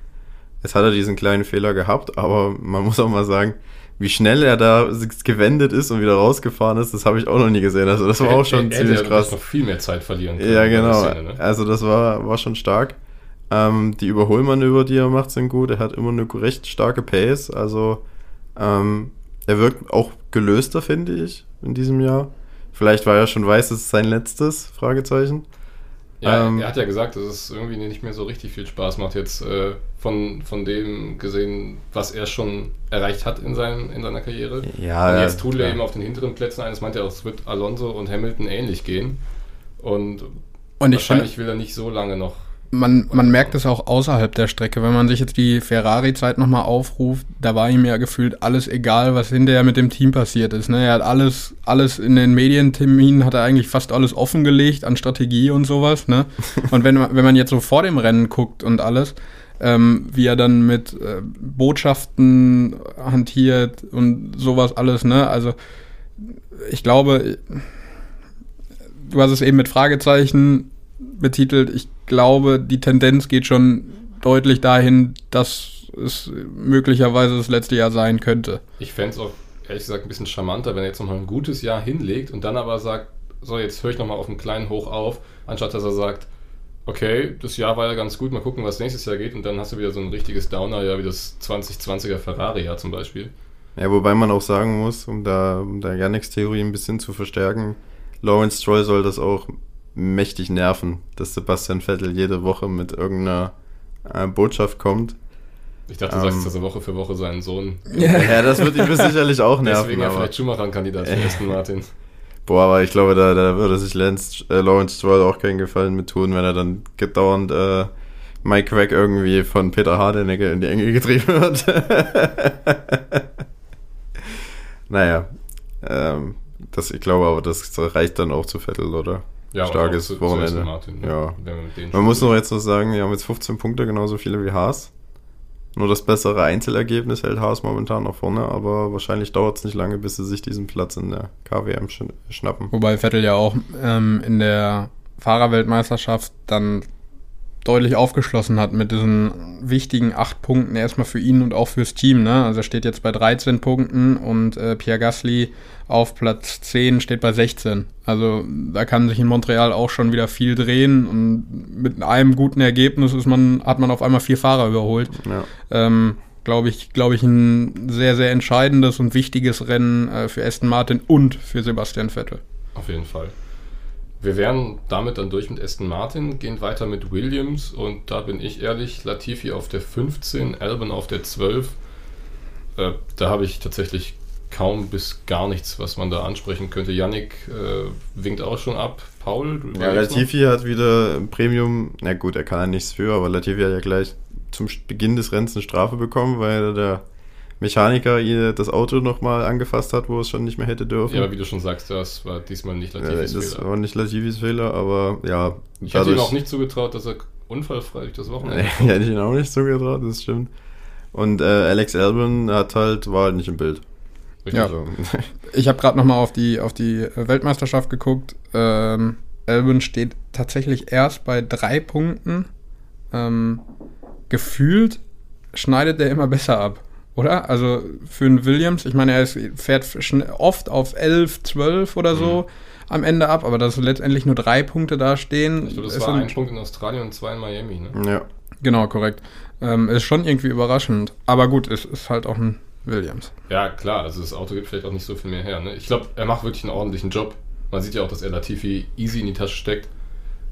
Jetzt hat er diesen kleinen Fehler gehabt, aber man muss auch mal sagen, wie schnell er da gewendet ist und wieder rausgefahren ist, das habe ich auch noch nie gesehen. Also das war auch schon er, er ziemlich hätte krass. noch viel mehr Zeit verlieren können. Ja, genau. Szene, ne? Also das war, war schon stark. Ähm, die Überholmanöver, die er macht, sind gut. Er hat immer eine recht starke Pace. Also ähm, er wirkt auch gelöster, finde ich, in diesem Jahr. Vielleicht, weil er schon weiß, es ist sein letztes, Fragezeichen. Ja, Ähm, er hat ja gesagt, dass es irgendwie nicht mehr so richtig viel Spaß macht, jetzt äh, von, von dem gesehen, was er schon erreicht hat in, seinem, in seiner Karriere. Ja, und jetzt tut er eben auf den hinteren Plätzen ein. Das meint er auch, es wird Alonso und Hamilton ähnlich gehen. Und, Und wahrscheinlich will er nicht so lange noch. Man, man merkt es auch außerhalb der Strecke. Wenn man sich jetzt die Ferrari-Zeit nochmal aufruft, da war ihm ja gefühlt alles egal, was hinterher mit dem Team passiert ist. Ne? Er hat alles, alles in den Medienterminen, hat er eigentlich fast alles offengelegt an Strategie und sowas. Ne? Und wenn, man- wenn man jetzt so vor dem Rennen guckt und alles, ähm, wie er dann mit äh, Botschaften hantiert und sowas alles, ne? Also ich glaube, du hast es eben mit Fragezeichen betitelt. Ich glaube, die Tendenz geht schon deutlich dahin, dass es möglicherweise das letzte Jahr sein könnte. Ich fände es auch ehrlich gesagt ein bisschen charmanter, wenn er jetzt nochmal ein gutes Jahr hinlegt und dann aber sagt, so, jetzt höre ich nochmal auf einen kleinen Hoch auf, anstatt dass er sagt, okay, das Jahr war ja ganz gut, mal gucken, was nächstes Jahr geht und dann hast du wieder so ein richtiges Downer-Jahr wie das 2020er Ferrari-Jahr zum Beispiel. Ja, wobei man auch sagen muss, um da, um da Yannicks Theorie ein bisschen zu verstärken, Lawrence Stroll soll das auch mächtig nerven, dass Sebastian Vettel jede Woche mit irgendeiner äh, Botschaft kommt. Ich dachte, du Ähm. sagst, dass er Woche für Woche seinen Sohn. Ja, das wird ihm sicherlich auch nerven. Deswegen ja aber- vielleicht Schumacher ein Kandidat für Aston Martin. Boah, aber ich glaube, da, da würde sich Lance, äh, Lawrence Stroll auch keinen Gefallen mit tun, wenn er dann gedauernd äh, Mike Crack irgendwie von Peter Hardenecke in die Enge getrieben wird. naja, ähm, das, ich glaube aber, das reicht dann auch zu Vettel, oder? Ja, Starkes auch zu- zu Wochenende. Martin, ne? Ja. Wir Man muss spielen. noch jetzt noch sagen, die haben jetzt 15 Punkte, genauso viele wie Haas. Nur das bessere Einzelergebnis hält Haas momentan nach vorne, aber wahrscheinlich dauert es nicht lange, bis sie sich diesen Platz in der KWM schn schnappen. Wobei Vettel ja auch ähm, in der Fahrerweltmeisterschaft dann deutlich aufgeschlossen hat mit diesen wichtigen acht Punkten erstmal für ihn und auch fürs Team. Ne? Also er steht jetzt bei 13 Punkten und äh, Pierre Gasly auf Platz 10 steht bei 16. Also da kann sich in Montreal auch schon wieder viel drehen und mit einem guten Ergebnis ist man, hat man auf einmal vier Fahrer überholt. Ja. Ähm, glaube ich, glaube ich, ein sehr, sehr entscheidendes und wichtiges Rennen äh, für Aston Martin und für Sebastian Vettel. Auf jeden Fall. Wir wären damit dann durch mit Aston Martin, gehen weiter mit Williams und da bin ich ehrlich, Latifi auf der 15, Albon auf der 12. Äh, da habe ich tatsächlich kaum bis gar nichts, was man da ansprechen könnte. Yannick äh, winkt auch schon ab. Paul? du Ja, überlegst noch? Latifi hat wieder Premium, na gut, er kann ja nichts für, aber Latifi hat ja gleich zum Beginn des Rennens eine Strafe bekommen, weil der Mechaniker ihr das Auto nochmal angefasst hat, wo es schon nicht mehr hätte dürfen. Ja, aber wie du schon sagst, das war diesmal nicht Ja, Latifis das Fehler. war nicht Latifis Fehler, aber ja, Ich hätte ihm auch nicht zugetraut, dass er unfallfrei durch das Wochenende Nee, hätte ich ihn auch nicht zugetraut, das stimmt. Und äh, Alex Albon hat halt, war halt nicht im Bild. Richtig. Ja. Also, Ich habe gerade nochmal auf die, auf die Weltmeisterschaft geguckt. Ähm, Albon steht tatsächlich erst bei drei Punkten. Ähm, gefühlt schneidet er immer besser ab, oder? Also für einen Williams, ich meine, er ist, fährt oft auf 11, 12 oder so am Ende ab, aber dass letztendlich nur drei Punkte da stehen. Ich glaube, das ist war ein- ein Punkt in Australien und zwei in Miami. Ne? ja. Genau, korrekt. Ähm, ist schon irgendwie überraschend. Aber gut, es ist halt auch ein Williams. Ja, klar, also das Auto gibt vielleicht auch nicht so viel mehr her. Ne? Ich glaube, er macht wirklich einen ordentlichen Job. Man sieht ja auch, dass er Latifi easy in die Tasche steckt.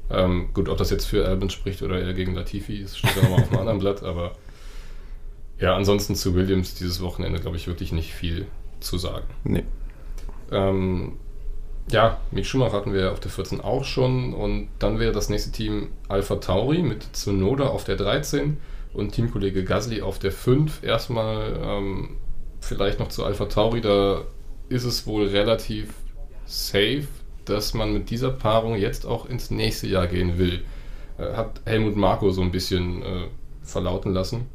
Ähm, gut, ob das jetzt für Albon spricht oder er gegen Latifi, das steht ja nochmal auf einem anderen Blatt, aber ja, ansonsten zu Williams dieses Wochenende, glaube ich, wirklich nicht viel zu sagen. Nee. Ähm, ja, Mick Schumacher hatten wir auf der 14 auch schon und dann wäre das nächste Team Alpha Tauri mit Tsunoda auf der 13 und Teamkollege Gasly auf der 5. Erstmal ähm, vielleicht noch zu Alpha Tauri, da ist es wohl relativ safe, dass man mit dieser Paarung jetzt auch ins nächste Jahr gehen will. Äh, hat Helmut Marko so ein bisschen äh, verlauten lassen.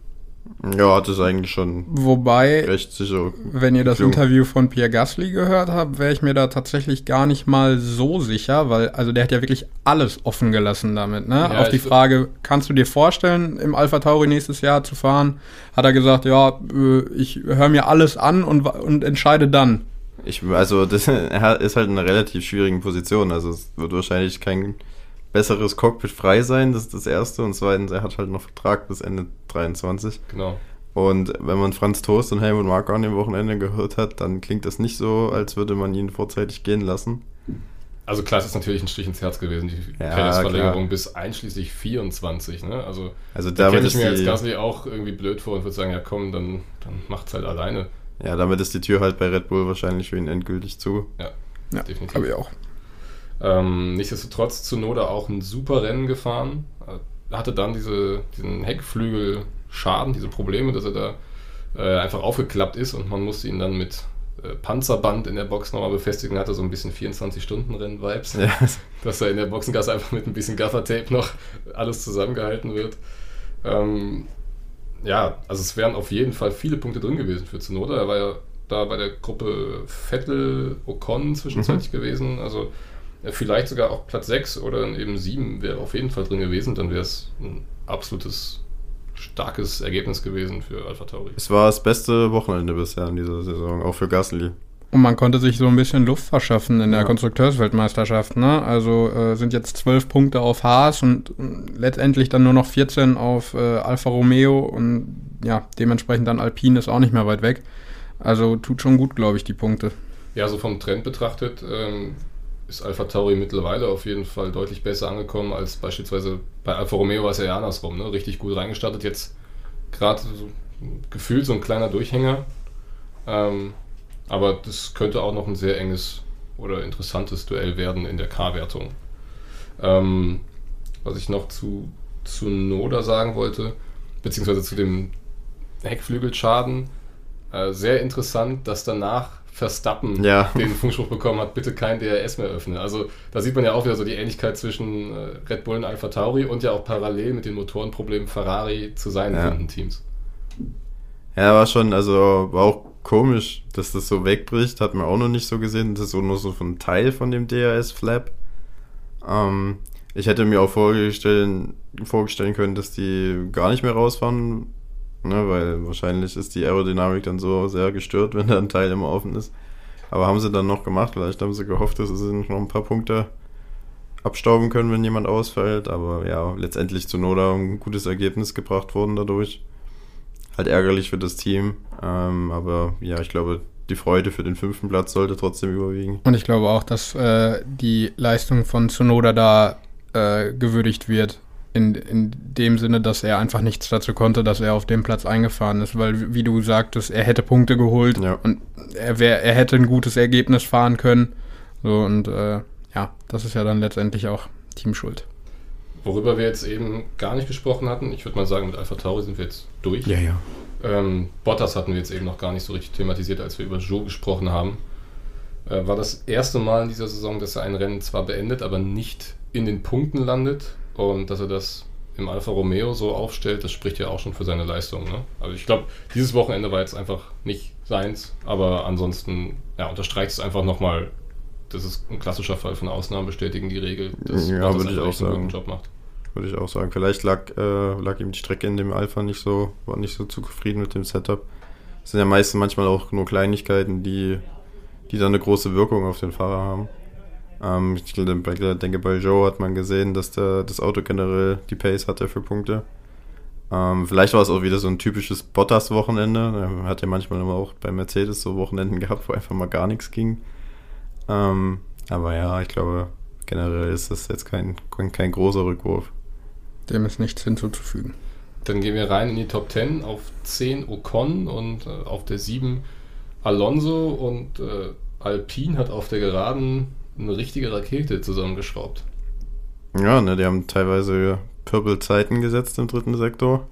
Ja, hat es eigentlich schon Wobei, recht sicher. Wenn ihr das Klug. Interview von Pierre Gasly gehört habt, wäre ich mir da tatsächlich gar nicht mal so sicher, weil also der hat ja wirklich alles offen gelassen damit. Ne? Ja, Auf die ich- Frage, kannst du dir vorstellen, im Alpha Tauri nächstes Jahr zu fahren, hat er gesagt, ja, äh, ich höre mir alles an und, wa- und entscheide dann. Ich, also, das, er hat- ist halt in einer relativ schwierigen Position. Also, es wird wahrscheinlich kein besseres Cockpit frei sein, das ist das Erste. Und zweitens, er hat halt noch Vertrag bis Ende 23. Genau. Und wenn man Franz Toast und Helmut Marko an dem Wochenende gehört hat, dann klingt das nicht so, als würde man ihn vorzeitig gehen lassen. Also klar, es ist natürlich ein Stich ins Herz gewesen, die Ja, bis einschließlich 24. Ne? Also Also da hätte ich mir als die, Gasly auch irgendwie blöd vor und würde sagen, ja komm, dann, dann macht's halt alleine. ja, damit ist die Tür halt bei Red Bull wahrscheinlich für ihn endgültig zu. Ja, Ja, definitiv. glaube ich auch. Ähm, nichtsdestotrotz Zunoda auch ein super Rennen gefahren. Äh, Hatte dann diese, diesen Heckflügelschaden, diese Probleme, dass er da äh, einfach aufgeklappt ist und man musste ihn dann mit äh, Panzerband in der Box nochmal befestigen. Hatte so ein bisschen 24-Stunden-Rennen-Vibes, Ja, dass da in der Boxengasse einfach mit ein bisschen Gaffertape noch alles zusammengehalten wird. Ähm, ja, also es wären auf jeden Fall viele Punkte drin gewesen für Zunoda. Er war ja da bei der Gruppe Vettel, Ocon zwischenzeitlich gewesen. Also vielleicht sogar auch Platz 6 oder dann eben 7 wäre auf jeden Fall drin gewesen. Dann wäre es ein absolutes starkes Ergebnis gewesen für Alpha Tauri. es war das beste Wochenende bisher in dieser Saison, auch für Gasly. Und man konnte sich so ein bisschen Luft verschaffen in der Ja. Konstrukteursweltmeisterschaft. Ne? Also äh, sind jetzt zwölf Punkte auf Haas und äh, letztendlich dann nur noch 14 auf äh, Alfa Romeo und ja, dementsprechend dann Alpine ist auch nicht mehr weit weg. Also tut schon gut, glaube ich, die Punkte. Ja, so vom Trend betrachtet ähm, ist Alpha Tauri mittlerweile auf jeden Fall deutlich besser angekommen als beispielsweise bei Alfa Romeo war es ja eher andersrum. Ne? Richtig gut reingestartet. Jetzt gerade so gefühlt so ein kleiner Durchhänger. Ähm, aber das könnte auch noch ein sehr enges oder interessantes Duell werden in der K-Wertung. Ähm, was ich noch zu, zu Noda sagen wollte, beziehungsweise zu dem Heckflügelschaden, äh, sehr interessant, dass danach Verstappen Ja. den Funkspruch bekommen hat, bitte kein DRS mehr öffnen. Also da sieht man ja auch wieder so die Ähnlichkeit zwischen äh, Red Bull und Alpha Tauri und ja auch parallel mit den Motorenproblemen Ferrari zu seinen Ja. Kundenteams. Ja, war schon, also war auch komisch, dass das so wegbricht, hat man auch noch nicht so gesehen. Das ist so nur so ein Teil von dem DRS-Flap. Ähm, ich hätte mir auch vorgestellt, vorstellen können, dass die gar nicht mehr rausfahren, ne, weil wahrscheinlich ist die Aerodynamik dann so sehr gestört, wenn da ein Teil immer offen ist. Aber haben sie dann noch gemacht, vielleicht haben sie gehofft, dass sie noch ein paar Punkte abstauben können, wenn jemand ausfällt. Aber ja, letztendlich zu Noda ein gutes Ergebnis gebracht worden dadurch. Halt ärgerlich für das Team. Ähm, aber ja, ich glaube, die Freude für den fünften Platz sollte trotzdem überwiegen. Und ich glaube auch, dass äh, die Leistung von Tsunoda da äh, gewürdigt wird. In, in dem Sinne, dass er einfach nichts dazu konnte, dass er auf dem Platz eingefahren ist, weil, wie du sagtest, er hätte Punkte geholt Ja. und er, wär, er hätte ein gutes Ergebnis fahren können. So, und äh, ja, das ist ja dann letztendlich auch Teamschuld. Worüber wir jetzt eben gar nicht gesprochen hatten, ich würde mal sagen, mit Alpha Tauri sind wir jetzt durch. ja. Ähm, Bottas hatten wir jetzt eben noch gar nicht so richtig thematisiert, als wir über Joe gesprochen haben. Äh, war das erste Mal in dieser Saison, dass er ein Rennen zwar beendet, aber nicht in den Punkten landet. Und dass er das im Alfa Romeo so aufstellt, das spricht ja auch schon für seine Leistung. Ne? Also ich glaube, dieses Wochenende war jetzt einfach nicht seins, aber ansonsten ja, unterstreicht es einfach nochmal, das ist ein klassischer Fall von Ausnahmen bestätigen die Regel, dass Ja, würde ich auch einen guten sagen. Job macht. Würde ich auch sagen. Vielleicht lag, äh, lag ihm die Strecke in dem Alpha nicht so, war nicht so zufrieden mit dem Setup. Es sind ja meistens manchmal auch nur Kleinigkeiten, die, die dann eine große Wirkung auf den Fahrer haben. Ähm, ich denke, bei- Joe hat man gesehen, dass der, das Auto generell die Pace hatte für Punkte. Ähm, vielleicht war es auch wieder so ein typisches Bottas-Wochenende. Er hat ja manchmal immer auch bei Mercedes so Wochenenden gehabt, wo einfach mal gar nichts ging. Ähm, aber ja, ich glaube, generell ist das jetzt kein, kein, kein großer Rückwurf. Dem ist nichts hinzuzufügen. Dann gehen wir rein in die Top 10 auf 10 Ocon und äh, auf der 7 Alonso und äh, Alpine hat auf der Geraden eine richtige Rakete zusammengeschraubt. Ja, ne, die haben teilweise Purple-Zeiten gesetzt im dritten Sektor.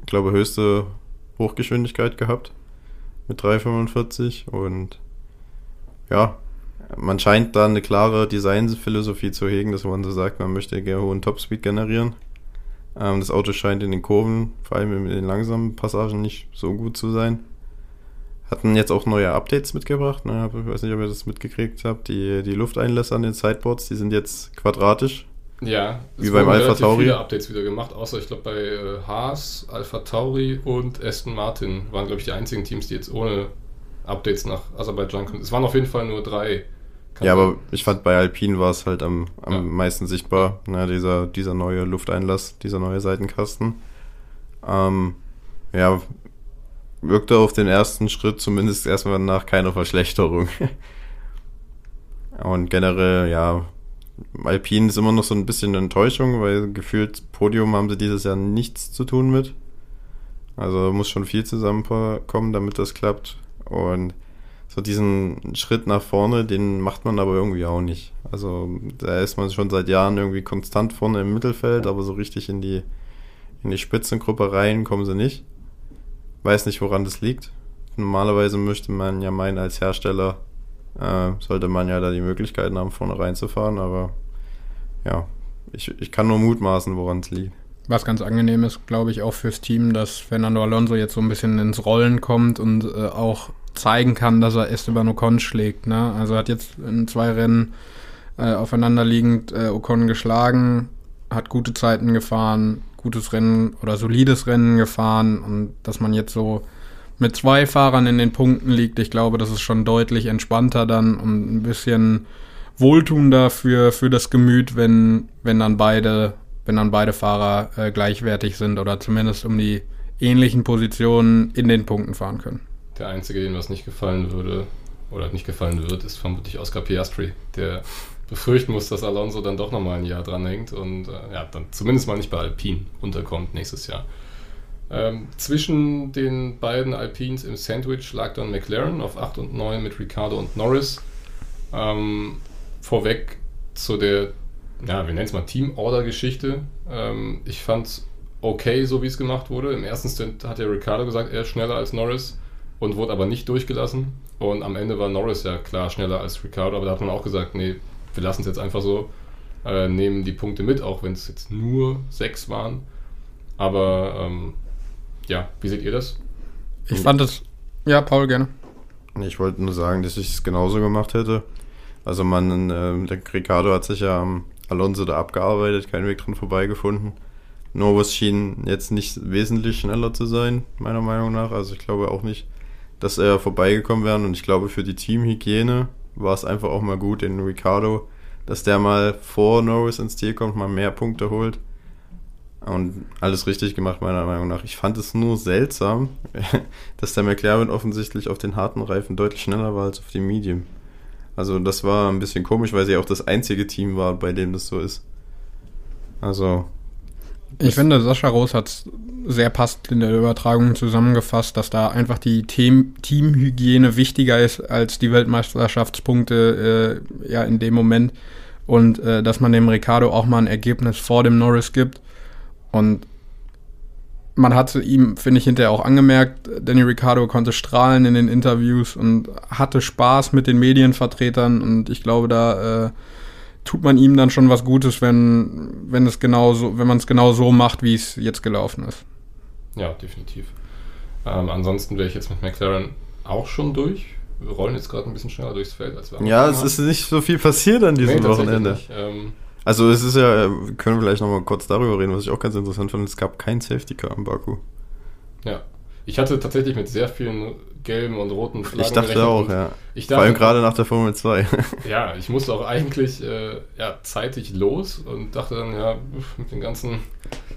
Ich glaube, höchste Hochgeschwindigkeit gehabt mit 3,45 und ja, man scheint da eine klare Designphilosophie zu hegen, dass man so sagt, man möchte gerne hohen Topspeed generieren. Ähm, das Auto scheint in den Kurven, vor allem in den langsamen Passagen, nicht so gut zu sein. Hatten jetzt auch neue Updates mitgebracht. Ne? Ich weiß nicht, ob ihr das mitgekriegt habt. Die, die Lufteinlässe an den Sideboards, die sind jetzt quadratisch. Ja, Wie beim Alpha Tauri. viele Updates wieder gemacht, außer ich glaube bei äh, Haas, Alpha Tauri und Aston Martin waren glaube ich die einzigen Teams, die jetzt ohne Updates nach Aserbaidschan kommen. Es waren auf jeden Fall nur drei. Kann Ja, aber ich fand bei Alpine war es halt am, am Ja. meisten sichtbar, ne, dieser, dieser neue Lufteinlass, dieser neue Seitenkasten. Ähm, ja, wirkte auf den ersten Schritt zumindest erstmal nach keiner Verschlechterung. Und generell, ja, Alpine ist immer noch so ein bisschen eine Enttäuschung, weil gefühlt Podium haben sie dieses Jahr nichts zu tun mit. Also muss schon viel zusammenkommen, damit das klappt. Und so diesen Schritt nach vorne, den macht man aber irgendwie auch nicht. Also da ist man schon seit Jahren irgendwie konstant vorne im Mittelfeld, aber so richtig in die, in die Spitzengruppe rein kommen sie nicht. Weiß nicht, woran das liegt. Normalerweise möchte man ja meinen, als Hersteller äh, sollte man ja da die Möglichkeiten haben, vorne reinzufahren, aber ja, ich, ich kann nur mutmaßen, woran es liegt. Was ganz angenehm ist, glaube ich, auch fürs Team, dass Fernando Alonso jetzt so ein bisschen ins Rollen kommt und äh, auch zeigen kann, dass er Esteban Ocon schlägt. Ne? Also hat jetzt in zwei Rennen äh, aufeinanderliegend äh, Ocon geschlagen, hat gute Zeiten gefahren, gutes Rennen oder solides Rennen gefahren und dass man jetzt so mit zwei Fahrern in den Punkten liegt, ich glaube, das ist schon deutlich entspannter dann und ein bisschen wohltuender für, für das Gemüt, wenn, wenn dann beide, wenn dann beide Fahrer äh, gleichwertig sind oder zumindest um die ähnlichen Positionen in den Punkten fahren können. Der Einzige, dem was nicht gefallen würde oder nicht gefallen wird, ist vermutlich Oscar Piastri, der befürchten muss, dass Alonso dann doch nochmal ein Jahr dranhängt und äh, ja, dann zumindest mal nicht bei Alpine unterkommt nächstes Jahr. Ähm, zwischen den beiden Alpines im Sandwich lag dann McLaren auf 8 und 9 mit Ricardo und Norris. Ähm, vorweg zu der, ja, wir nennen es mal Team-Order-Geschichte. Ähm, ich fand es okay, so wie es gemacht wurde. Im ersten Stint hat ja Ricardo gesagt, er ist schneller als Norris und wurde aber nicht durchgelassen. Und am Ende war Norris ja klar schneller als Ricardo, aber da hat man auch gesagt, nee, wir lassen es jetzt einfach so, äh, nehmen die Punkte mit, auch wenn es jetzt nur sechs waren. Aber ähm, ja, wie seht ihr das? Ich fand es, ja, Paul, gerne. Ich wollte nur sagen, dass ich es genauso gemacht hätte. Also man, ähm, der Ricardo hat sich ja am Alonso da abgearbeitet, keinen Weg dran vorbeigefunden. Norris schien jetzt nicht wesentlich schneller zu sein, meiner Meinung nach. Also ich glaube auch nicht, dass er vorbeigekommen wäre. Und ich glaube, für die Teamhygiene war es einfach auch mal gut, den Ricardo, dass der mal vor Norris ins Ziel kommt, mal mehr Punkte holt. Und alles richtig gemacht, meiner Meinung nach. Ich fand es nur seltsam, dass der McLaren offensichtlich auf den harten Reifen deutlich schneller war als auf dem Medium. Also das war ein bisschen komisch, weil sie auch das einzige Team war, bei dem das so ist. Also. Ich finde, Sascha Roos hat es sehr passend in der Übertragung zusammengefasst, dass da einfach die Team Teamhygiene wichtiger ist als die Weltmeisterschaftspunkte äh, ja in dem Moment. Und äh, dass man dem Ricardo auch mal ein Ergebnis vor dem Norris gibt. Und man hat ihm, finde ich, hinterher auch angemerkt, Danny Ricciardo konnte strahlen in den Interviews und hatte Spaß mit den Medienvertretern. Und ich glaube, da äh, tut man ihm dann schon was Gutes, wenn, wenn es genau so, wenn man es genau so macht, wie es jetzt gelaufen ist. Ja, definitiv. Ähm, ansonsten wäre ich jetzt mit McLaren auch schon durch. Wir rollen jetzt gerade ein bisschen schneller durchs Feld, als wir Ja, es ist nicht so viel passiert an diesem nee, Wochenende. Ähm, also es ist ja, wir können vielleicht nochmal kurz darüber reden, was ich auch ganz interessant fand, es gab kein Safety Car im Baku. Ja. Ich hatte tatsächlich mit sehr vielen gelben und roten Flaggen Ich dachte auch, ja. Ich Vor allem dachte, gerade nach der Formel 2. ja, ich musste auch eigentlich äh, ja, zeitig los und dachte dann, ja, mit den ganzen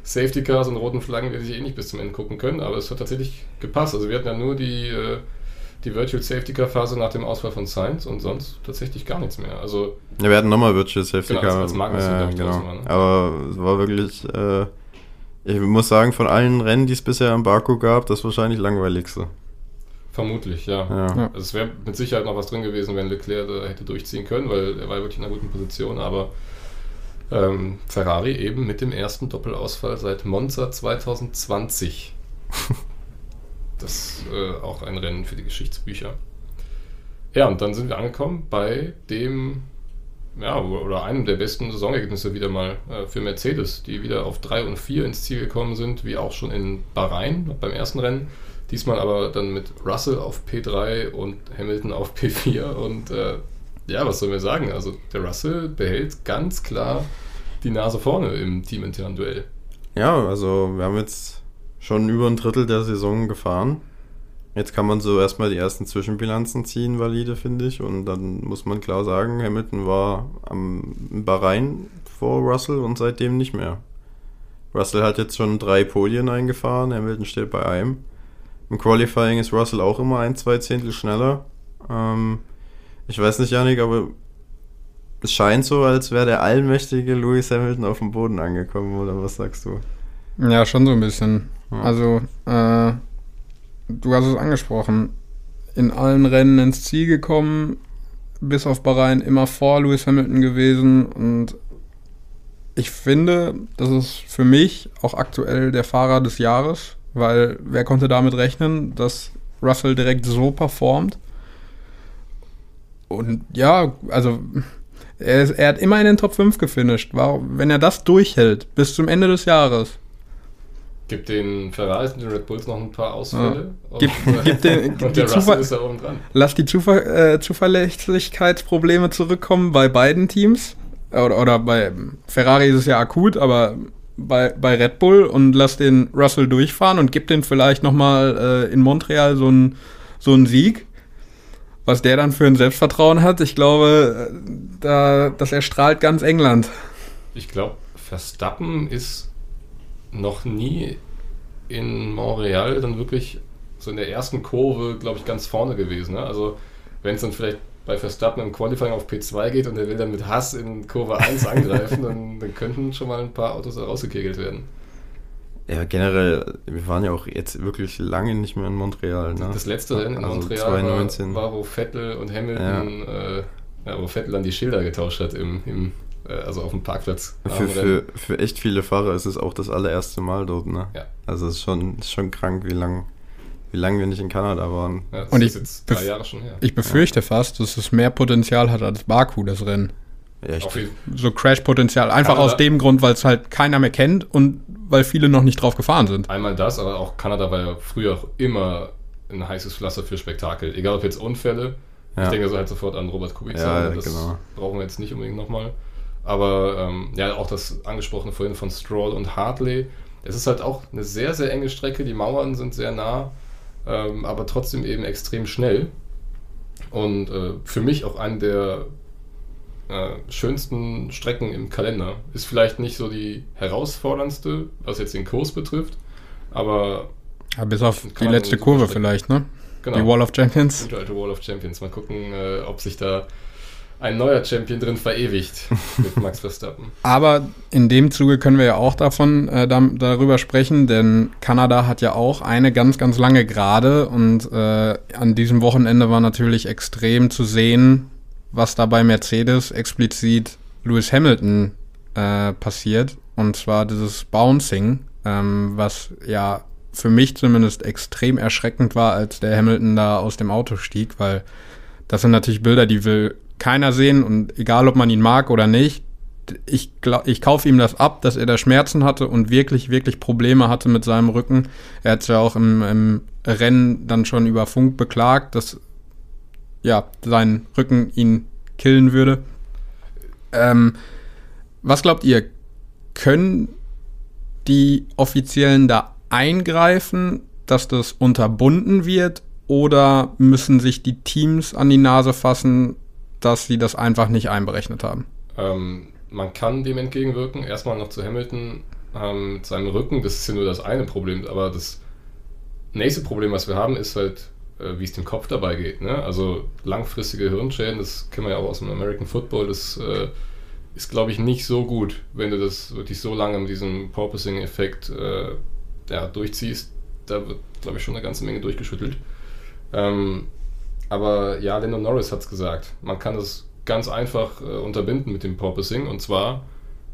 Safety Cars und roten Flaggen werde ich eh nicht bis zum Ende gucken können, aber es hat tatsächlich gepasst. Also wir hatten ja nur die, äh, die Virtual Safety Car Phase nach dem Ausfall von Sainz und sonst tatsächlich gar nichts mehr. Also Ja, wir hatten nochmal Virtual Safety Genau, Car. als- als Magnus glaub ich, genau. war, ne? Aber es war wirklich, äh, ich muss sagen, von allen Rennen, die es bisher am Baku gab, das wahrscheinlich langweiligste. Vermutlich, ja. Ja. Ja. Also es wäre mit Sicherheit noch was drin gewesen, wenn Leclerc da hätte durchziehen können, weil er war wirklich in einer guten Position, aber ähm, Ferrari eben mit dem ersten Doppelausfall seit Monza 2020. das äh, auch ein Rennen für die Geschichtsbücher. Ja, und dann sind wir angekommen bei dem, ja, oder einem der besten Saisonergebnisse wieder mal äh, für Mercedes, die wieder auf 3 und 4 ins Ziel gekommen sind, wie auch schon in Bahrain beim ersten Rennen. Diesmal aber dann mit Russell auf P3 und Hamilton auf P4. Und äh, ja, was sollen wir sagen? Also der Russell behält ganz klar die Nase vorne im teaminternen Duell. Ja, also wir haben jetzt schon über ein Drittel der Saison gefahren. Jetzt kann man so erstmal die ersten Zwischenbilanzen ziehen, valide, finde ich. Und dann muss man klar sagen, Hamilton war am in Bahrain vor Russell und seitdem nicht mehr. Russell hat jetzt schon drei Podien eingefahren, Hamilton steht bei einem. Im Qualifying ist Russell auch immer ein, zwei Zehntel schneller. Ähm, ich weiß nicht, Janik, aber es scheint so, als wäre der allmächtige Lewis Hamilton auf dem Boden angekommen, oder was sagst du? Ja, schon so ein bisschen. Ja. Also, äh, du hast es angesprochen. In allen Rennen ins Ziel gekommen, bis auf Bahrain immer vor Lewis Hamilton gewesen. Und ich finde, das ist für mich auch aktuell der Fahrer des Jahres, weil wer konnte damit rechnen, dass Russell direkt so performt? Und ja, also er, ist, er hat immer in den Top 5 gefinisht. Warum, wenn er das durchhält bis zum Ende des Jahres, Gibt den Ferraris und den Red Bulls noch ein paar Ausfälle. Und, Gib- gib den- und der Russell ist da oben dran. lass die Zuver äh, Zuverlässigkeitsprobleme zurückkommen bei beiden Teams. Oder, oder bei Ferrari ist es ja akut, aber bei, bei Red Bull und lass den Russell durchfahren und gib den vielleicht nochmal äh, in Montreal so einen so Sieg. Was der dann für ein Selbstvertrauen hat, ich glaube, äh, da, das erstrahlt ganz England. Ich glaube, Verstappen ist noch nie in Montreal dann wirklich so in der ersten Kurve, glaube ich, ganz vorne gewesen. Ne? Also wenn es dann vielleicht bei Verstappen im Qualifying auf P2 geht und er will dann mit Hass in Kurve 1 angreifen, dann, dann könnten schon mal ein paar Autos rausgekegelt werden. Ja, generell, wir waren ja auch jetzt wirklich lange nicht mehr in Montreal. Ne? Das letzte Rennen in Also Montreal 2019. War, war, wo Vettel und Hamilton, äh, ja, wo Vettel dann die Schilder getauscht hat, im, im, äh, also auf dem Parkplatz. Für, für, für echt viele Fahrer ist es auch das allererste Mal dort. Ne? Ja. Also es ist schon, ist schon krank, wie lange wie lang wir nicht in Kanada waren. Ja, das Und ist ich jetzt drei Jahre schon her. Ich befürchte fast, dass es mehr Potenzial hat als Baku, das Rennen. Ja, ich, so Crash-Potenzial. Einfach Kanada- aus dem Grund, weil es halt keiner mehr kennt und weil viele noch nicht drauf gefahren sind. Einmal das, aber auch Kanada war ja früher auch immer ein heißes Pflaster für Spektakel. Egal ob jetzt Unfälle. Ja. Ich denke so halt sofort an Robert Kubica. Ja, das genau. brauchen wir jetzt nicht unbedingt nochmal. Aber ähm, ja, auch das angesprochene vorhin von Stroll und Hartley. Es ist halt auch eine sehr, sehr enge Strecke. Die Mauern sind sehr nah, ähm, aber trotzdem eben extrem schnell. Und äh, für mich auch eine der äh, schönsten Strecken im Kalender. Ist vielleicht nicht so die herausforderndste, was jetzt den Kurs betrifft, aber. Ja, bis auf die letzte Kurve vielleicht, ne? Genau. Die Wall of Champions. Die alte Wall of Champions. Mal gucken, äh, ob sich da ein neuer Champion drin verewigt mit Max Verstappen. Aber in dem Zuge können wir ja auch davon äh, da, darüber sprechen, denn Kanada hat ja auch eine ganz, ganz lange Gerade und äh, an diesem Wochenende war natürlich extrem zu sehen, was da bei Mercedes explizit Lewis Hamilton äh, passiert. Und zwar dieses Bouncing, ähm, was ja für mich zumindest extrem erschreckend war, als der Hamilton da aus dem Auto stieg, weil das sind natürlich Bilder, die will keiner sehen und egal, ob man ihn mag oder nicht, ich, ich kaufe ihm das ab, dass er da Schmerzen hatte und wirklich, wirklich Probleme hatte mit seinem Rücken. Er hat es ja auch im, im Rennen dann schon über Funk beklagt, dass ja, sein Rücken ihn killen würde. Ähm, was glaubt ihr? Können die Offiziellen da eingreifen, dass das unterbunden wird? Oder müssen sich die Teams an die Nase fassen, dass sie das einfach nicht einberechnet haben? Ähm, man kann dem entgegenwirken. Erstmal noch zu Hamilton ähm, mit seinem Rücken. Das ist ja nur das eine Problem. Aber das nächste Problem, was wir haben, ist halt, äh, wie es dem Kopf dabei geht. Ne? Also langfristige Hirnschäden, das kennen wir ja auch aus dem American Football, das äh, ist, glaube ich, nicht so gut, wenn du das wirklich so lange mit diesem Porpoising-Effekt äh, ja, durchziehst. Da wird, glaube ich, schon eine ganze Menge durchgeschüttelt. Ähm, aber ja, Lando Norris hat es gesagt. Man kann es ganz einfach äh, unterbinden mit dem Porpoising. Und zwar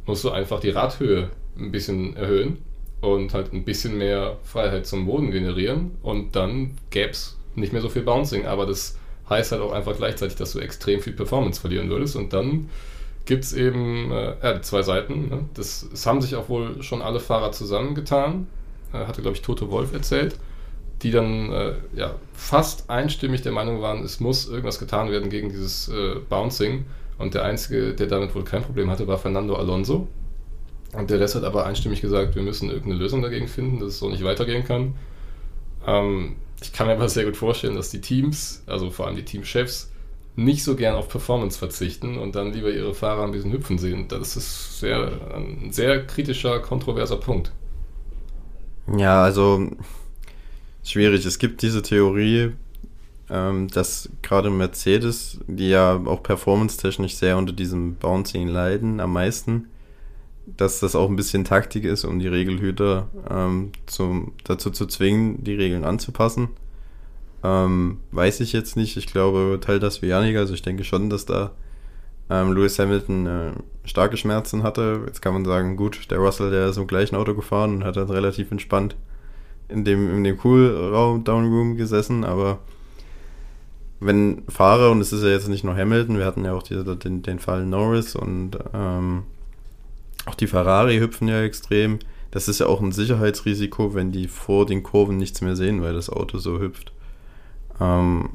musst du einfach die Radhöhe ein bisschen erhöhen und halt ein bisschen mehr Freiheit zum Boden generieren. Und dann gäbe es nicht mehr so viel Bouncing. Aber das heißt halt auch einfach gleichzeitig, dass du extrem viel Performance verlieren würdest. Und dann gibt es eben äh, ja, zwei Seiten. Ne? Das, das, haben sich auch wohl schon alle Fahrer zusammengetan. Äh, hatte, glaube ich, Toto Wolf erzählt die dann äh, ja, fast einstimmig der Meinung waren, es muss irgendwas getan werden gegen dieses äh, Bouncing. Und der Einzige, der damit wohl kein Problem hatte, war Fernando Alonso. Und der Rest hat aber einstimmig gesagt, wir müssen irgendeine Lösung dagegen finden, dass es so nicht weitergehen kann. Ähm, ich kann mir aber sehr gut vorstellen, dass die Teams, also vor allem die Teamchefs, nicht so gern auf Performance verzichten und dann lieber ihre Fahrer ein bisschen hüpfen sehen. Das ist sehr, ein sehr kritischer, kontroverser Punkt. Ja, also schwierig. Es gibt diese Theorie, ähm, dass gerade Mercedes, die ja auch performance-technisch sehr unter diesem Bouncing leiden, am meisten, dass das auch ein bisschen Taktik ist, um die Regelhüter ähm, zum, dazu zu zwingen, die Regeln anzupassen. Ähm, weiß ich jetzt nicht. Ich glaube, teilt das wie Janik. Also ich denke schon, dass da ähm, Lewis Hamilton äh, starke Schmerzen hatte. Jetzt kann man sagen, gut, der Russell, der ist im gleichen Auto gefahren und hat dann relativ entspannt in dem, in dem Cool-Raum, Downroom gesessen, aber wenn Fahrer, und es ist ja jetzt nicht nur Hamilton, wir hatten ja auch die, den, den Fall Norris und ähm, auch die Ferrari hüpfen ja extrem. Das ist ja auch ein Sicherheitsrisiko, wenn die vor den Kurven nichts mehr sehen, weil das Auto so hüpft. Ähm,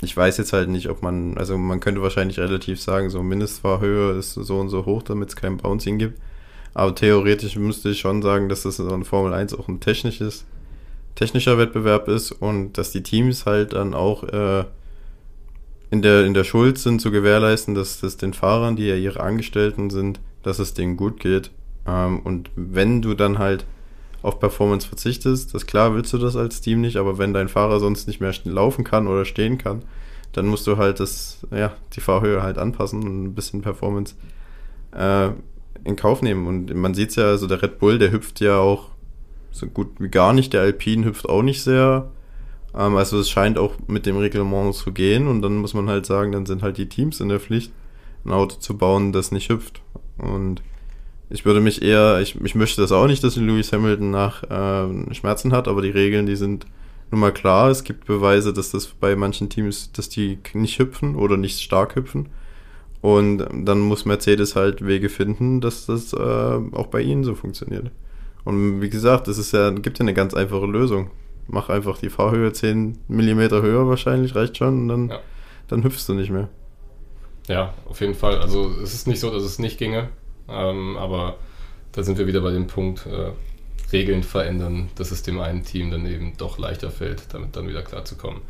ich weiß jetzt halt nicht, ob man, also man könnte wahrscheinlich relativ sagen, so Mindestfahrhöhe ist so und so hoch, damit es kein Bouncing gibt. Aber theoretisch müsste ich schon sagen, dass das in Formel 1 auch ein technisches, technischer Wettbewerb ist und dass die Teams halt dann auch äh, in, der, in der Schuld sind, zu gewährleisten, dass das den Fahrern, die ja ihre Angestellten sind, dass es denen gut geht. Ähm, und wenn du dann halt auf Performance verzichtest, das klar willst du das als Team nicht, aber wenn dein Fahrer sonst nicht mehr laufen kann oder stehen kann, dann musst du halt das, ja, die Fahrhöhe halt anpassen und ein bisschen Performance äh, in Kauf nehmen. Und man sieht es ja, also der Red Bull, der hüpft ja auch so gut wie gar nicht. Der Alpine hüpft auch nicht sehr. Ähm, also es scheint auch mit dem Reglement zu gehen. Und dann muss man halt sagen, dann sind halt die Teams in der Pflicht, ein Auto zu bauen, das nicht hüpft. Und ich würde mich eher, ich, ich möchte das auch nicht, dass Lewis Hamilton nach äh, Schmerzen hat, aber die Regeln, die sind nun mal klar. Es gibt Beweise, dass das bei manchen Teams, dass die nicht hüpfen oder nicht stark hüpfen. Und dann muss Mercedes halt Wege finden, dass das äh, auch bei ihnen so funktioniert. Und wie gesagt, es ist ja, gibt ja eine ganz einfache Lösung. Mach einfach die Fahrhöhe 10 mm höher wahrscheinlich, reicht schon, und dann, ja. dann hüpfst du nicht mehr. Ja, auf jeden Fall. Also es ist nicht so, dass es nicht ginge, ähm, aber da sind wir wieder bei dem Punkt, äh, Regeln verändern, dass es dem einen Team dann eben doch leichter fällt, damit dann wieder klarzukommen.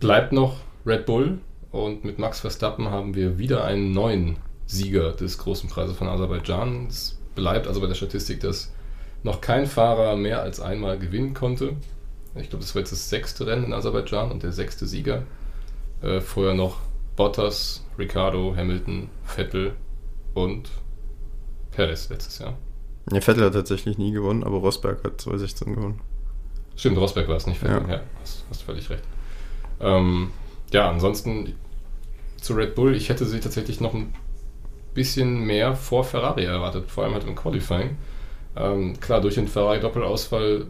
Bleibt noch Red Bull und mit Max Verstappen haben wir wieder einen neuen Sieger des großen Preises von Aserbaidschan. Es bleibt also bei der Statistik, dass noch kein Fahrer mehr als einmal gewinnen konnte. Ich glaube, das war jetzt das sechste Rennen in Aserbaidschan und der sechste Sieger. Äh, vorher noch Bottas, Ricardo, Hamilton, Vettel und Perez letztes Jahr. Ja, Vettel hat tatsächlich nie gewonnen, aber Rosberg hat 2016 gewonnen. Stimmt, Rosberg war es nicht, Vettel. Ja, ja hast, hast völlig recht. Ähm, ja, ansonsten zu Red Bull, ich hätte sie tatsächlich noch ein bisschen mehr vor Ferrari erwartet, vor allem halt im Qualifying. Ähm, klar, durch den Ferrari-Doppelausfall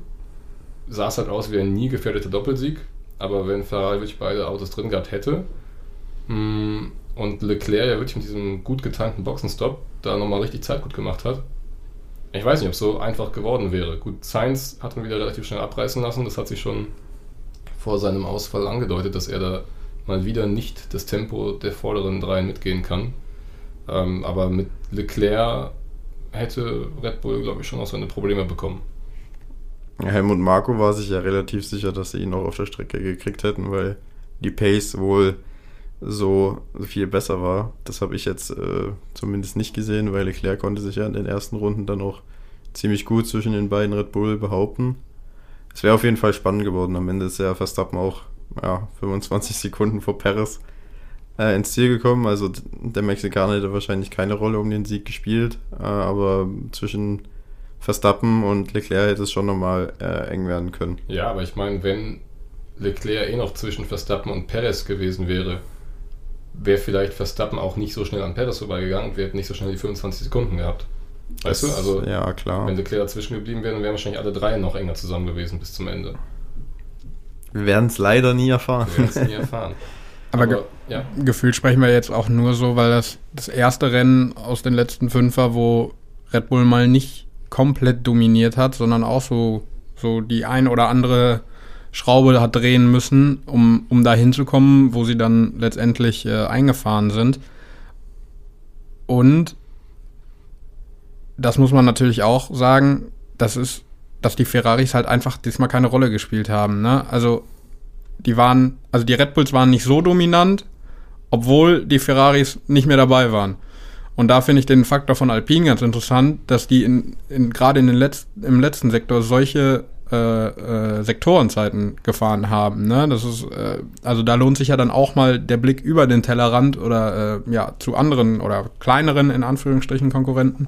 sah es halt aus wie ein nie gefährdeter Doppelsieg, aber wenn Ferrari wirklich beide Autos drin gehabt hätte mh, mm, und Leclerc ja wirklich mit diesem gut getimten Boxenstopp da nochmal richtig Zeit gut gemacht hat, ich weiß nicht, ob es so einfach geworden wäre. Gut, Sainz hat man wieder relativ schnell abreißen lassen, das hat sich schon vor seinem Ausfall angedeutet, dass er da mal wieder nicht das Tempo der vorderen dreien mitgehen kann. Ähm, aber mit Leclerc hätte Red Bull, glaube ich, schon auch seine Probleme bekommen. Helmut Marko war sich ja relativ sicher, dass sie ihn auch auf der Strecke gekriegt hätten, weil die Pace wohl so viel besser war. Das habe ich jetzt äh, zumindest nicht gesehen, weil Leclerc konnte sich ja in den ersten Runden dann auch ziemlich gut zwischen den beiden Red Bull behaupten. Es wäre auf jeden Fall spannend geworden. Am Ende ist ja Verstappen auch ja, 25 Sekunden vor Perez äh, ins Ziel gekommen. Also der Mexikaner hätte wahrscheinlich keine Rolle um den Sieg gespielt, äh, aber zwischen Verstappen und Leclerc hätte es schon nochmal äh, eng werden können. Ja, aber ich meine, wenn Leclerc eh noch zwischen Verstappen und Perez gewesen wäre, wäre vielleicht Verstappen auch nicht so schnell an Perez vorbeigegangen und wir hätten nicht so schnell die 25 Sekunden gehabt. Weißt das, du? Also, ja, klar. wenn Leclerc dazwischen geblieben wäre, dann wären wahrscheinlich alle drei noch enger zusammen gewesen bis zum Ende. Wir werden es leider nie erfahren. Wir werden es nie erfahren. Aber, Aber ge ja. gefühlt sprechen wir jetzt auch nur so, weil das das erste Rennen aus den letzten fünf war, wo Red Bull mal nicht komplett dominiert hat, sondern auch so, so die ein oder andere Schraube hat drehen müssen, um, um da hinzukommen, wo sie dann letztendlich äh, eingefahren sind. Und das muss man natürlich auch sagen, das ist, dass die Ferraris halt einfach diesmal keine Rolle gespielt haben. Ne? Also die waren, also die Red Bulls waren nicht so dominant, obwohl die Ferraris nicht mehr dabei waren. Und da finde ich den Faktor von Alpine ganz interessant, dass die in, in, gerade in Letz-, im letzten Sektor solche äh, äh, Sektorenzeiten gefahren haben. Ne? Das ist, äh, also da lohnt sich ja dann auch mal der Blick über den Tellerrand oder äh, ja zu anderen oder kleineren in Anführungsstrichen Konkurrenten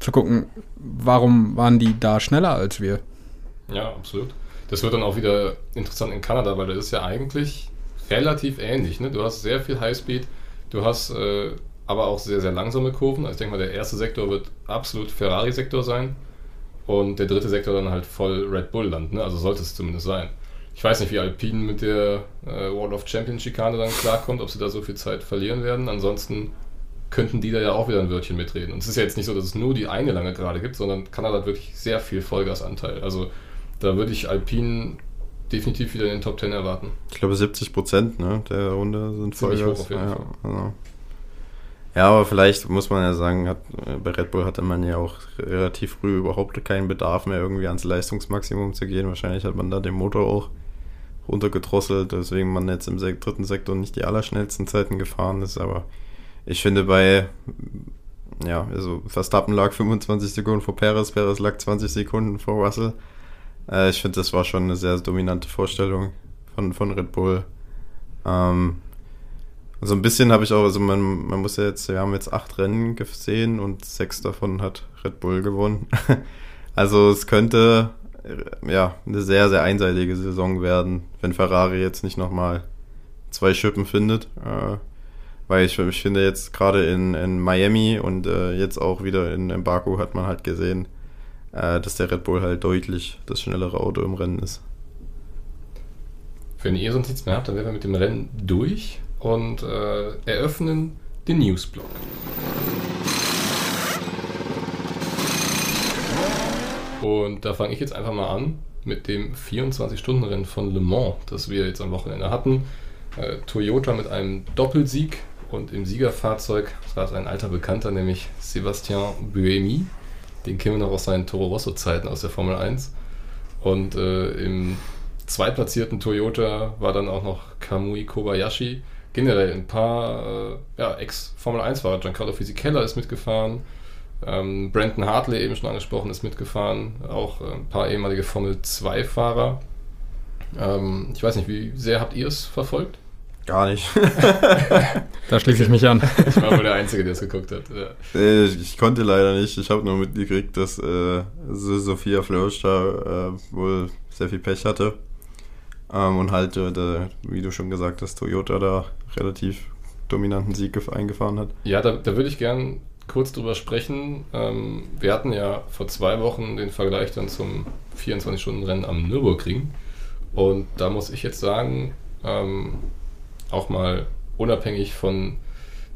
zu gucken, warum waren die da schneller als wir? Ja, absolut. Das wird dann auch wieder interessant in Kanada, weil das ist ja eigentlich relativ ähnlich. Ne? Du hast sehr viel Highspeed, du hast äh, aber auch sehr, sehr langsame Kurven. Also ich denke mal, der erste Sektor wird absolut Ferrari-Sektor sein und der dritte Sektor dann halt voll Red Bull-Land. Ne? Also sollte es zumindest sein. Ich weiß nicht, wie Alpine mit der äh, World of Champions Schikane dann klarkommt, ob sie da so viel Zeit verlieren werden. Ansonsten könnten die da ja auch wieder ein Wörtchen mitreden. Und es ist ja jetzt nicht so, dass es nur die eine lange Gerade gibt, sondern Kanada hat wirklich sehr viel Vollgasanteil. Also da würde ich Alpine definitiv wieder in den Top 10 erwarten. Ich glaube 70 Prozent ne, der Runde sind Ziemlich Vollgas. Hoch auf jeden ja, Fall. Also. ja, aber vielleicht muss man ja sagen, hat, bei Red Bull hatte man ja auch relativ früh überhaupt keinen Bedarf mehr irgendwie ans Leistungsmaximum zu gehen. Wahrscheinlich hat man da den Motor auch runtergedrosselt, deswegen man jetzt im dritten Sektor nicht die allerschnellsten Zeiten gefahren ist, aber ich finde bei, ja, also Verstappen lag 25 Sekunden vor Perez, Perez lag 20 Sekunden vor Russell. Äh, ich finde, das war schon eine sehr dominante Vorstellung von, von Red Bull. Ähm, so ein bisschen habe ich auch, also man, man muss ja jetzt, wir haben jetzt acht Rennen gesehen und sechs davon hat Red Bull gewonnen. also es könnte ja eine sehr, sehr einseitige Saison werden, wenn Ferrari jetzt nicht nochmal zwei Schippen findet. Äh, weil ich, ich finde jetzt gerade in, in Miami und äh, jetzt auch wieder in, in Baku hat man halt gesehen, äh, dass der Red Bull halt deutlich das schnellere Auto im Rennen ist. Wenn ihr sonst nichts mehr habt, dann wären wir mit dem Rennen durch und äh, eröffnen den Newsblock. Und da fange ich jetzt einfach mal an mit dem 24-Stunden-Rennen von Le Mans, das wir jetzt am Wochenende hatten. Äh, Toyota mit einem Doppelsieg und im Siegerfahrzeug saß ein alter Bekannter, nämlich Sebastian Buemi. Den kennen wir noch aus seinen Toro Rosso-Zeiten aus der Formel 1. Und äh, im zweitplatzierten Toyota war dann auch noch Kamui Kobayashi. Generell ein paar äh, ja, Ex-Formel 1-Fahrer. Giancarlo Fisichella ist mitgefahren. Ähm, Brandon Hartley, eben schon angesprochen, ist mitgefahren. Auch äh, ein paar ehemalige Formel 2-Fahrer. Ähm, ich weiß nicht, wie sehr habt ihr es verfolgt? Gar nicht. Da schließe ich mich an. Ich war wohl der Einzige, der es geguckt hat. Ja. Äh, ich konnte leider nicht. Ich habe nur mitgekriegt, dass äh, so- Sophia Flörsch da äh, wohl sehr viel Pech hatte. Ähm, und halt, äh, der, wie du schon gesagt hast, Toyota da relativ dominanten Sieg gef- eingefahren hat. Ja, da, da würde ich gern kurz drüber sprechen. Ähm, wir hatten ja vor zwei Wochen den Vergleich dann zum 24-Stunden-Rennen am Nürburgring. Und da muss ich jetzt sagen, ähm, auch mal unabhängig von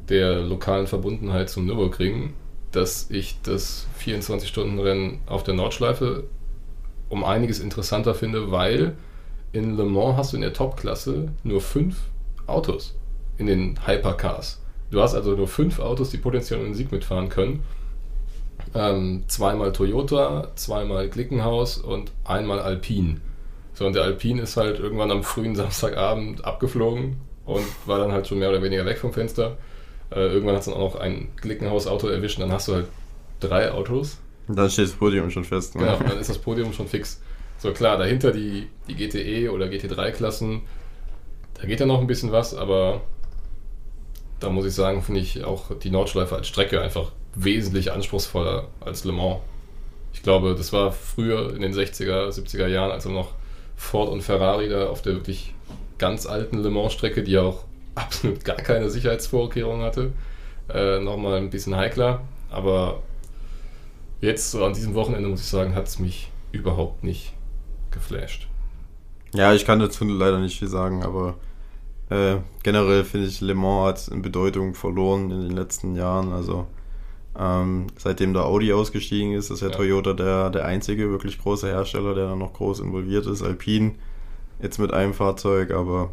der lokalen Verbundenheit zum Nürburgring, dass ich das 24-Stunden-Rennen auf der Nordschleife um einiges interessanter finde, weil in Le Mans hast du in der Topklasse nur fünf Autos in den Hypercars. Du hast also nur fünf Autos, die potenziell den Sieg mitfahren können. Ähm, zweimal Toyota, zweimal Glickenhaus und einmal Alpine. So, und der Alpine ist halt irgendwann am frühen Samstagabend abgeflogen und war dann halt schon mehr oder weniger weg vom Fenster. Äh, irgendwann hat es dann auch noch ein Glickenhaus-Auto erwischt und dann hast du halt drei Autos. Und dann steht das Podium schon fest. Ne? Genau, und dann ist das Podium schon fix. So klar, dahinter die, die GTE oder GT3-Klassen, da geht ja noch ein bisschen was, aber da muss ich sagen, finde ich auch die Nordschleife als Strecke einfach wesentlich anspruchsvoller als Le Mans. Ich glaube, das war früher in den 60er, 70er Jahren, als noch Ford und Ferrari da auf der wirklich ganz alten Le Mans-Strecke, die auch absolut gar keine Sicherheitsvorkehrungen hatte, äh, nochmal ein bisschen heikler. Aber jetzt so an diesem Wochenende, muss ich sagen, hat es mich überhaupt nicht geflasht. Ja, ich kann dazu leider nicht viel sagen, aber äh, generell finde ich, Le Mans hat in Bedeutung verloren in den letzten Jahren. Also ähm, seitdem der Audi ausgestiegen ist, ist ja, Ja. Toyota der, der einzige wirklich große Hersteller, der da noch groß involviert ist. Alpine jetzt mit einem Fahrzeug, aber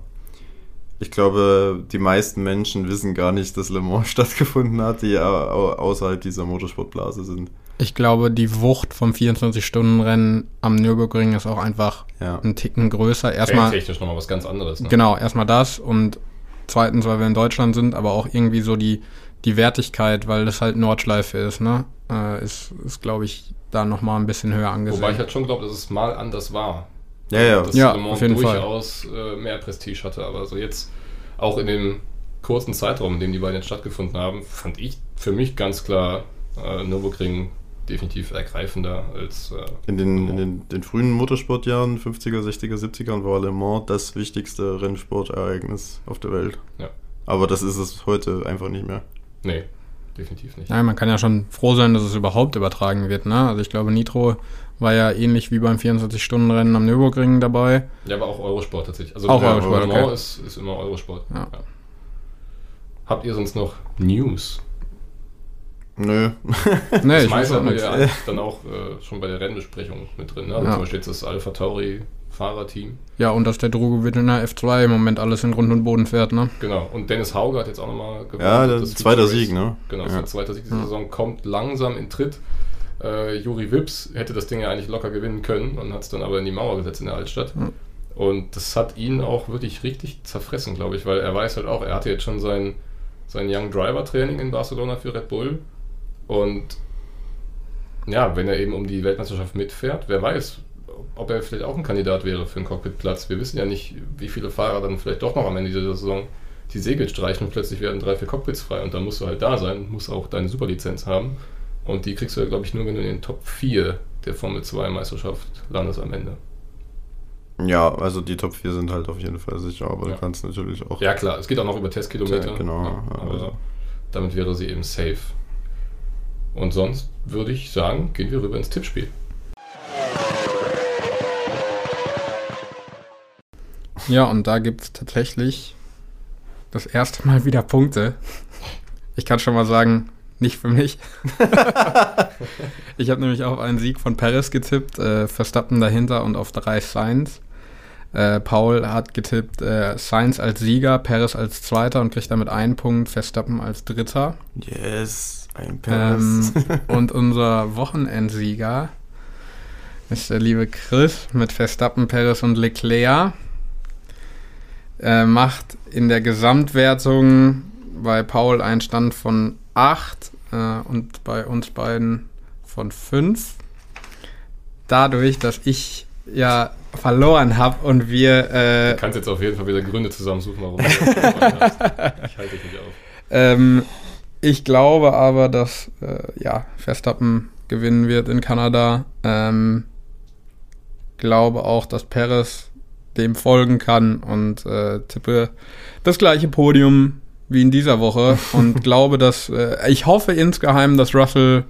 ich glaube, die meisten Menschen wissen gar nicht, dass Le Mans stattgefunden hat, die au- au- außerhalb dieser Motorsportblase sind. Ich glaube, die Wucht vom 24-Stunden-Rennen am Nürburgring ist auch einfach Ja. ein Ticken größer. Erstmal, technisch nochmal was ganz anderes. Ne? genau, erstmal das und zweitens, weil wir in Deutschland sind, aber auch irgendwie so die, die Wertigkeit, weil das halt Nordschleife ist, ne? Äh, ist, ist glaube ich, da nochmal ein bisschen höher angesehen. Wobei ich halt schon glaube, dass es mal anders war. Ja, ja. Dass Ja, Le Mans auf jeden Fall. durchaus äh, mehr Prestige hatte. Aber so jetzt, auch in dem kurzen Zeitraum, in dem die beiden jetzt stattgefunden haben, fand ich für mich ganz klar äh, Nürburgring definitiv ergreifender als äh, In den, in den, den frühen Motorsportjahren, 50er, 60er, 70ern, war Le Mans das wichtigste Rennsportereignis auf der Welt. Ja. Aber das ist es heute einfach nicht mehr. Nee, definitiv nicht. Nein, man kann ja schon froh sein, dass es überhaupt übertragen wird, ne? Also ich glaube, Nitro war ja ähnlich wie beim 24-Stunden-Rennen am Nürburgring dabei. Ja, aber auch Eurosport tatsächlich. Also Auch ja, Eurosport, Mans okay. ist, ist immer Eurosport. Ja. Habt ihr sonst noch News? Nö. Nee, Das ich weiß meiste auch haben wir nichts. ja eigentlich dann auch äh, schon bei der Rennbesprechung mit drin. Ne? Also Ja. Zum Beispiel jetzt das Alpha Tauri Fahrerteam. Ja, und dass der Drogo in der F2 im Moment alles in Grund und Boden fährt, ne? Genau. Und Dennis Hauger hat jetzt auch nochmal gewonnen. Ja, der Das zweiter Feature Sieg, ne? Genau, das Ja. ist der zweite Sieg dieser Ja. Saison. Kommt langsam in Tritt. Äh, Juri Wips hätte das Ding ja eigentlich locker gewinnen können und hat es dann aber in die Mauer gesetzt in der Altstadt. Ja. Und das hat ihn auch wirklich richtig zerfressen, glaube ich, weil er weiß halt auch, er hatte jetzt schon sein, sein Young Driver Training in Barcelona für Red Bull. Und ja, wenn er eben um die Weltmeisterschaft mitfährt, wer weiß, ob er vielleicht auch ein Kandidat wäre für einen Cockpitplatz. Wir wissen ja nicht, wie viele Fahrer dann vielleicht doch noch am Ende dieser Saison die Segel streichen und plötzlich werden drei, vier Cockpits frei und dann musst du halt da sein, musst auch deine Superlizenz haben. Und die kriegst du ja, glaube ich, nur, wenn du in den Top 4 der Formel 2 Meisterschaft landest am Ende. Ja, also die Top 4 sind halt auf jeden Fall sicher, aber Ja. du kannst natürlich auch. Ja, klar, es geht auch noch über Testkilometer. Ja, genau, Ja, aber also. damit wäre sie eben safe. Und sonst würde ich sagen, gehen wir rüber ins Tippspiel. Ja, und da gibt es tatsächlich das erste Mal wieder Punkte. Ich kann schon mal sagen, nicht für mich. ich habe nämlich auf einen Sieg von Paris getippt, äh, Verstappen dahinter und auf drei Sainz. Äh, Paul hat getippt äh, Sainz als Sieger, Perez als Zweiter und kriegt damit einen Punkt, Verstappen als Dritter. Yes, ein Ähm, Paris. und unser Wochenendsieger ist der liebe Chris mit Verstappen, Perez und Leclerc. Äh, macht in der Gesamtwertung bei Paul einen Stand von 8 äh, und bei uns beiden von 5. Dadurch, dass ich ja verloren habe und wir äh, Du kannst jetzt auf jeden Fall wieder Gründe zusammensuchen, warum du das gemacht hast. Ich halte dich nicht auf. Ähm, ich glaube aber, dass äh, ja, Verstappen gewinnen wird in Kanada. Ähm, glaube auch, dass Perez dem folgen kann und äh, tippe das gleiche Podium wie in dieser Woche und glaube, dass äh, ich hoffe insgeheim, dass Russell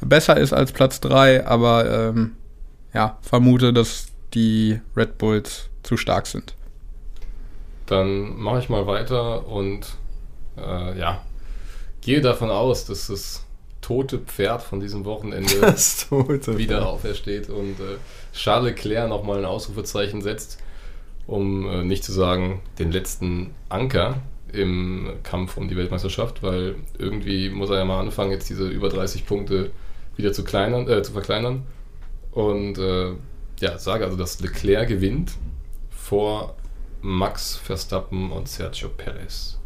besser ist als Platz 3, aber ähm, ja, vermute, dass die Red Bulls zu stark sind. Dann mache ich mal weiter und äh, ja, gehe davon aus, dass das tote Pferd von diesem Wochenende wieder Pferd. aufersteht und äh, Charles Leclerc nochmal ein Ausrufezeichen setzt, um äh, nicht zu sagen, den letzten Anker im Kampf um die Weltmeisterschaft, weil irgendwie muss er ja mal anfangen, jetzt diese über 30 Punkte wieder zu, kleinern, äh, zu verkleinern. Und äh, ja, sage also, dass Leclerc gewinnt vor Max Verstappen und Sergio Perez.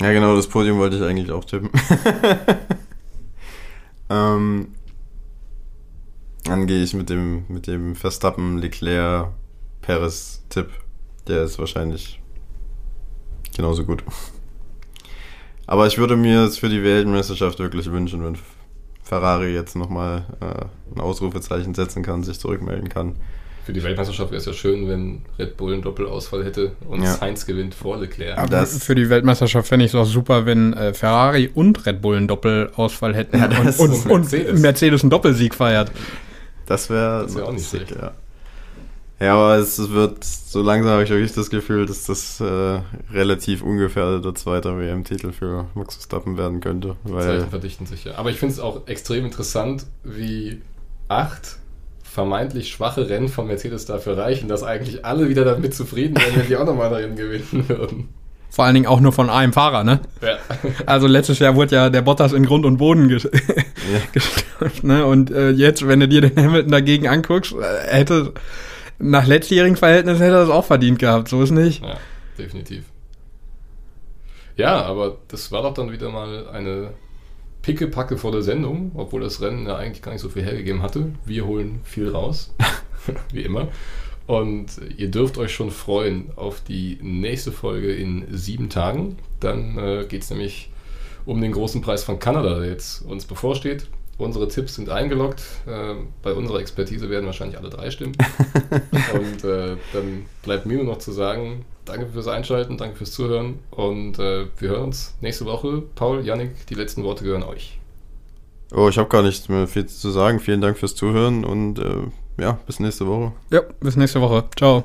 Ja, genau, das Podium wollte ich eigentlich auch tippen. ähm, dann gehe ich mit dem, mit dem Verstappen, Leclerc, Perez-Tipp. Der ist wahrscheinlich genauso gut. Aber ich würde mir es für die Weltmeisterschaft wirklich wünschen, wenn Ferrari jetzt nochmal äh, ein Ausrufezeichen setzen kann, sich zurückmelden kann. Für die Weltmeisterschaft wäre es ja schön, wenn Red Bull einen Doppelausfall hätte und Ja. Sainz gewinnt vor Leclerc. Aber das- Für die Weltmeisterschaft fände ich es auch super, wenn äh, Ferrari und Red Bull einen Doppelausfall hätten Ja, und, das und, ist und Mercedes. Mercedes. einen Doppelsieg feiert. Das wäre wär auch nicht schlecht. ja. Ja, aber es wird, so langsam habe ich wirklich das Gefühl, dass das äh, relativ ungefährdeter zweiter WM-Titel für Max Verstappen werden könnte. Weil, Zeichen verdichten sich ja. Aber ich finde es auch extrem interessant, wie acht vermeintlich schwache Rennen von Mercedes dafür reichen, dass eigentlich alle wieder damit zufrieden wären, wenn die auch nochmal darin gewinnen würden. Vor allen Dingen auch nur von einem Fahrer, ne? Ja. Also letztes Jahr wurde ja der Bottas in Grund und Boden ges ja, gestürzt, ne? Und äh, jetzt, wenn du dir den Hamilton dagegen anguckst, äh, hätte nach letztjährigen Verhältnissen hätte er das auch verdient gehabt, so ist nicht. ja, definitiv. Ja, aber das war doch dann wieder mal eine pickepackevolle Sendung, obwohl das Rennen ja eigentlich gar nicht so viel hergegeben hatte. Wir holen viel raus, wie immer. Und ihr dürft euch schon freuen auf die nächste Folge in sieben Tagen. Dann äh, geht es nämlich um den großen Preis von Kanada, der jetzt uns bevorsteht. Unsere Tipps sind eingeloggt. Äh, bei unserer Expertise werden wahrscheinlich alle drei stimmen. Und äh, dann bleibt mir nur noch zu sagen, danke fürs Einschalten, danke fürs Zuhören und äh, wir hören uns nächste Woche. Paul, Yannick, die letzten Worte gehören euch. Oh, ich habe gar nicht mehr viel zu sagen. Vielen Dank fürs Zuhören und äh, ja, bis nächste Woche. Ja, bis nächste Woche. Ciao.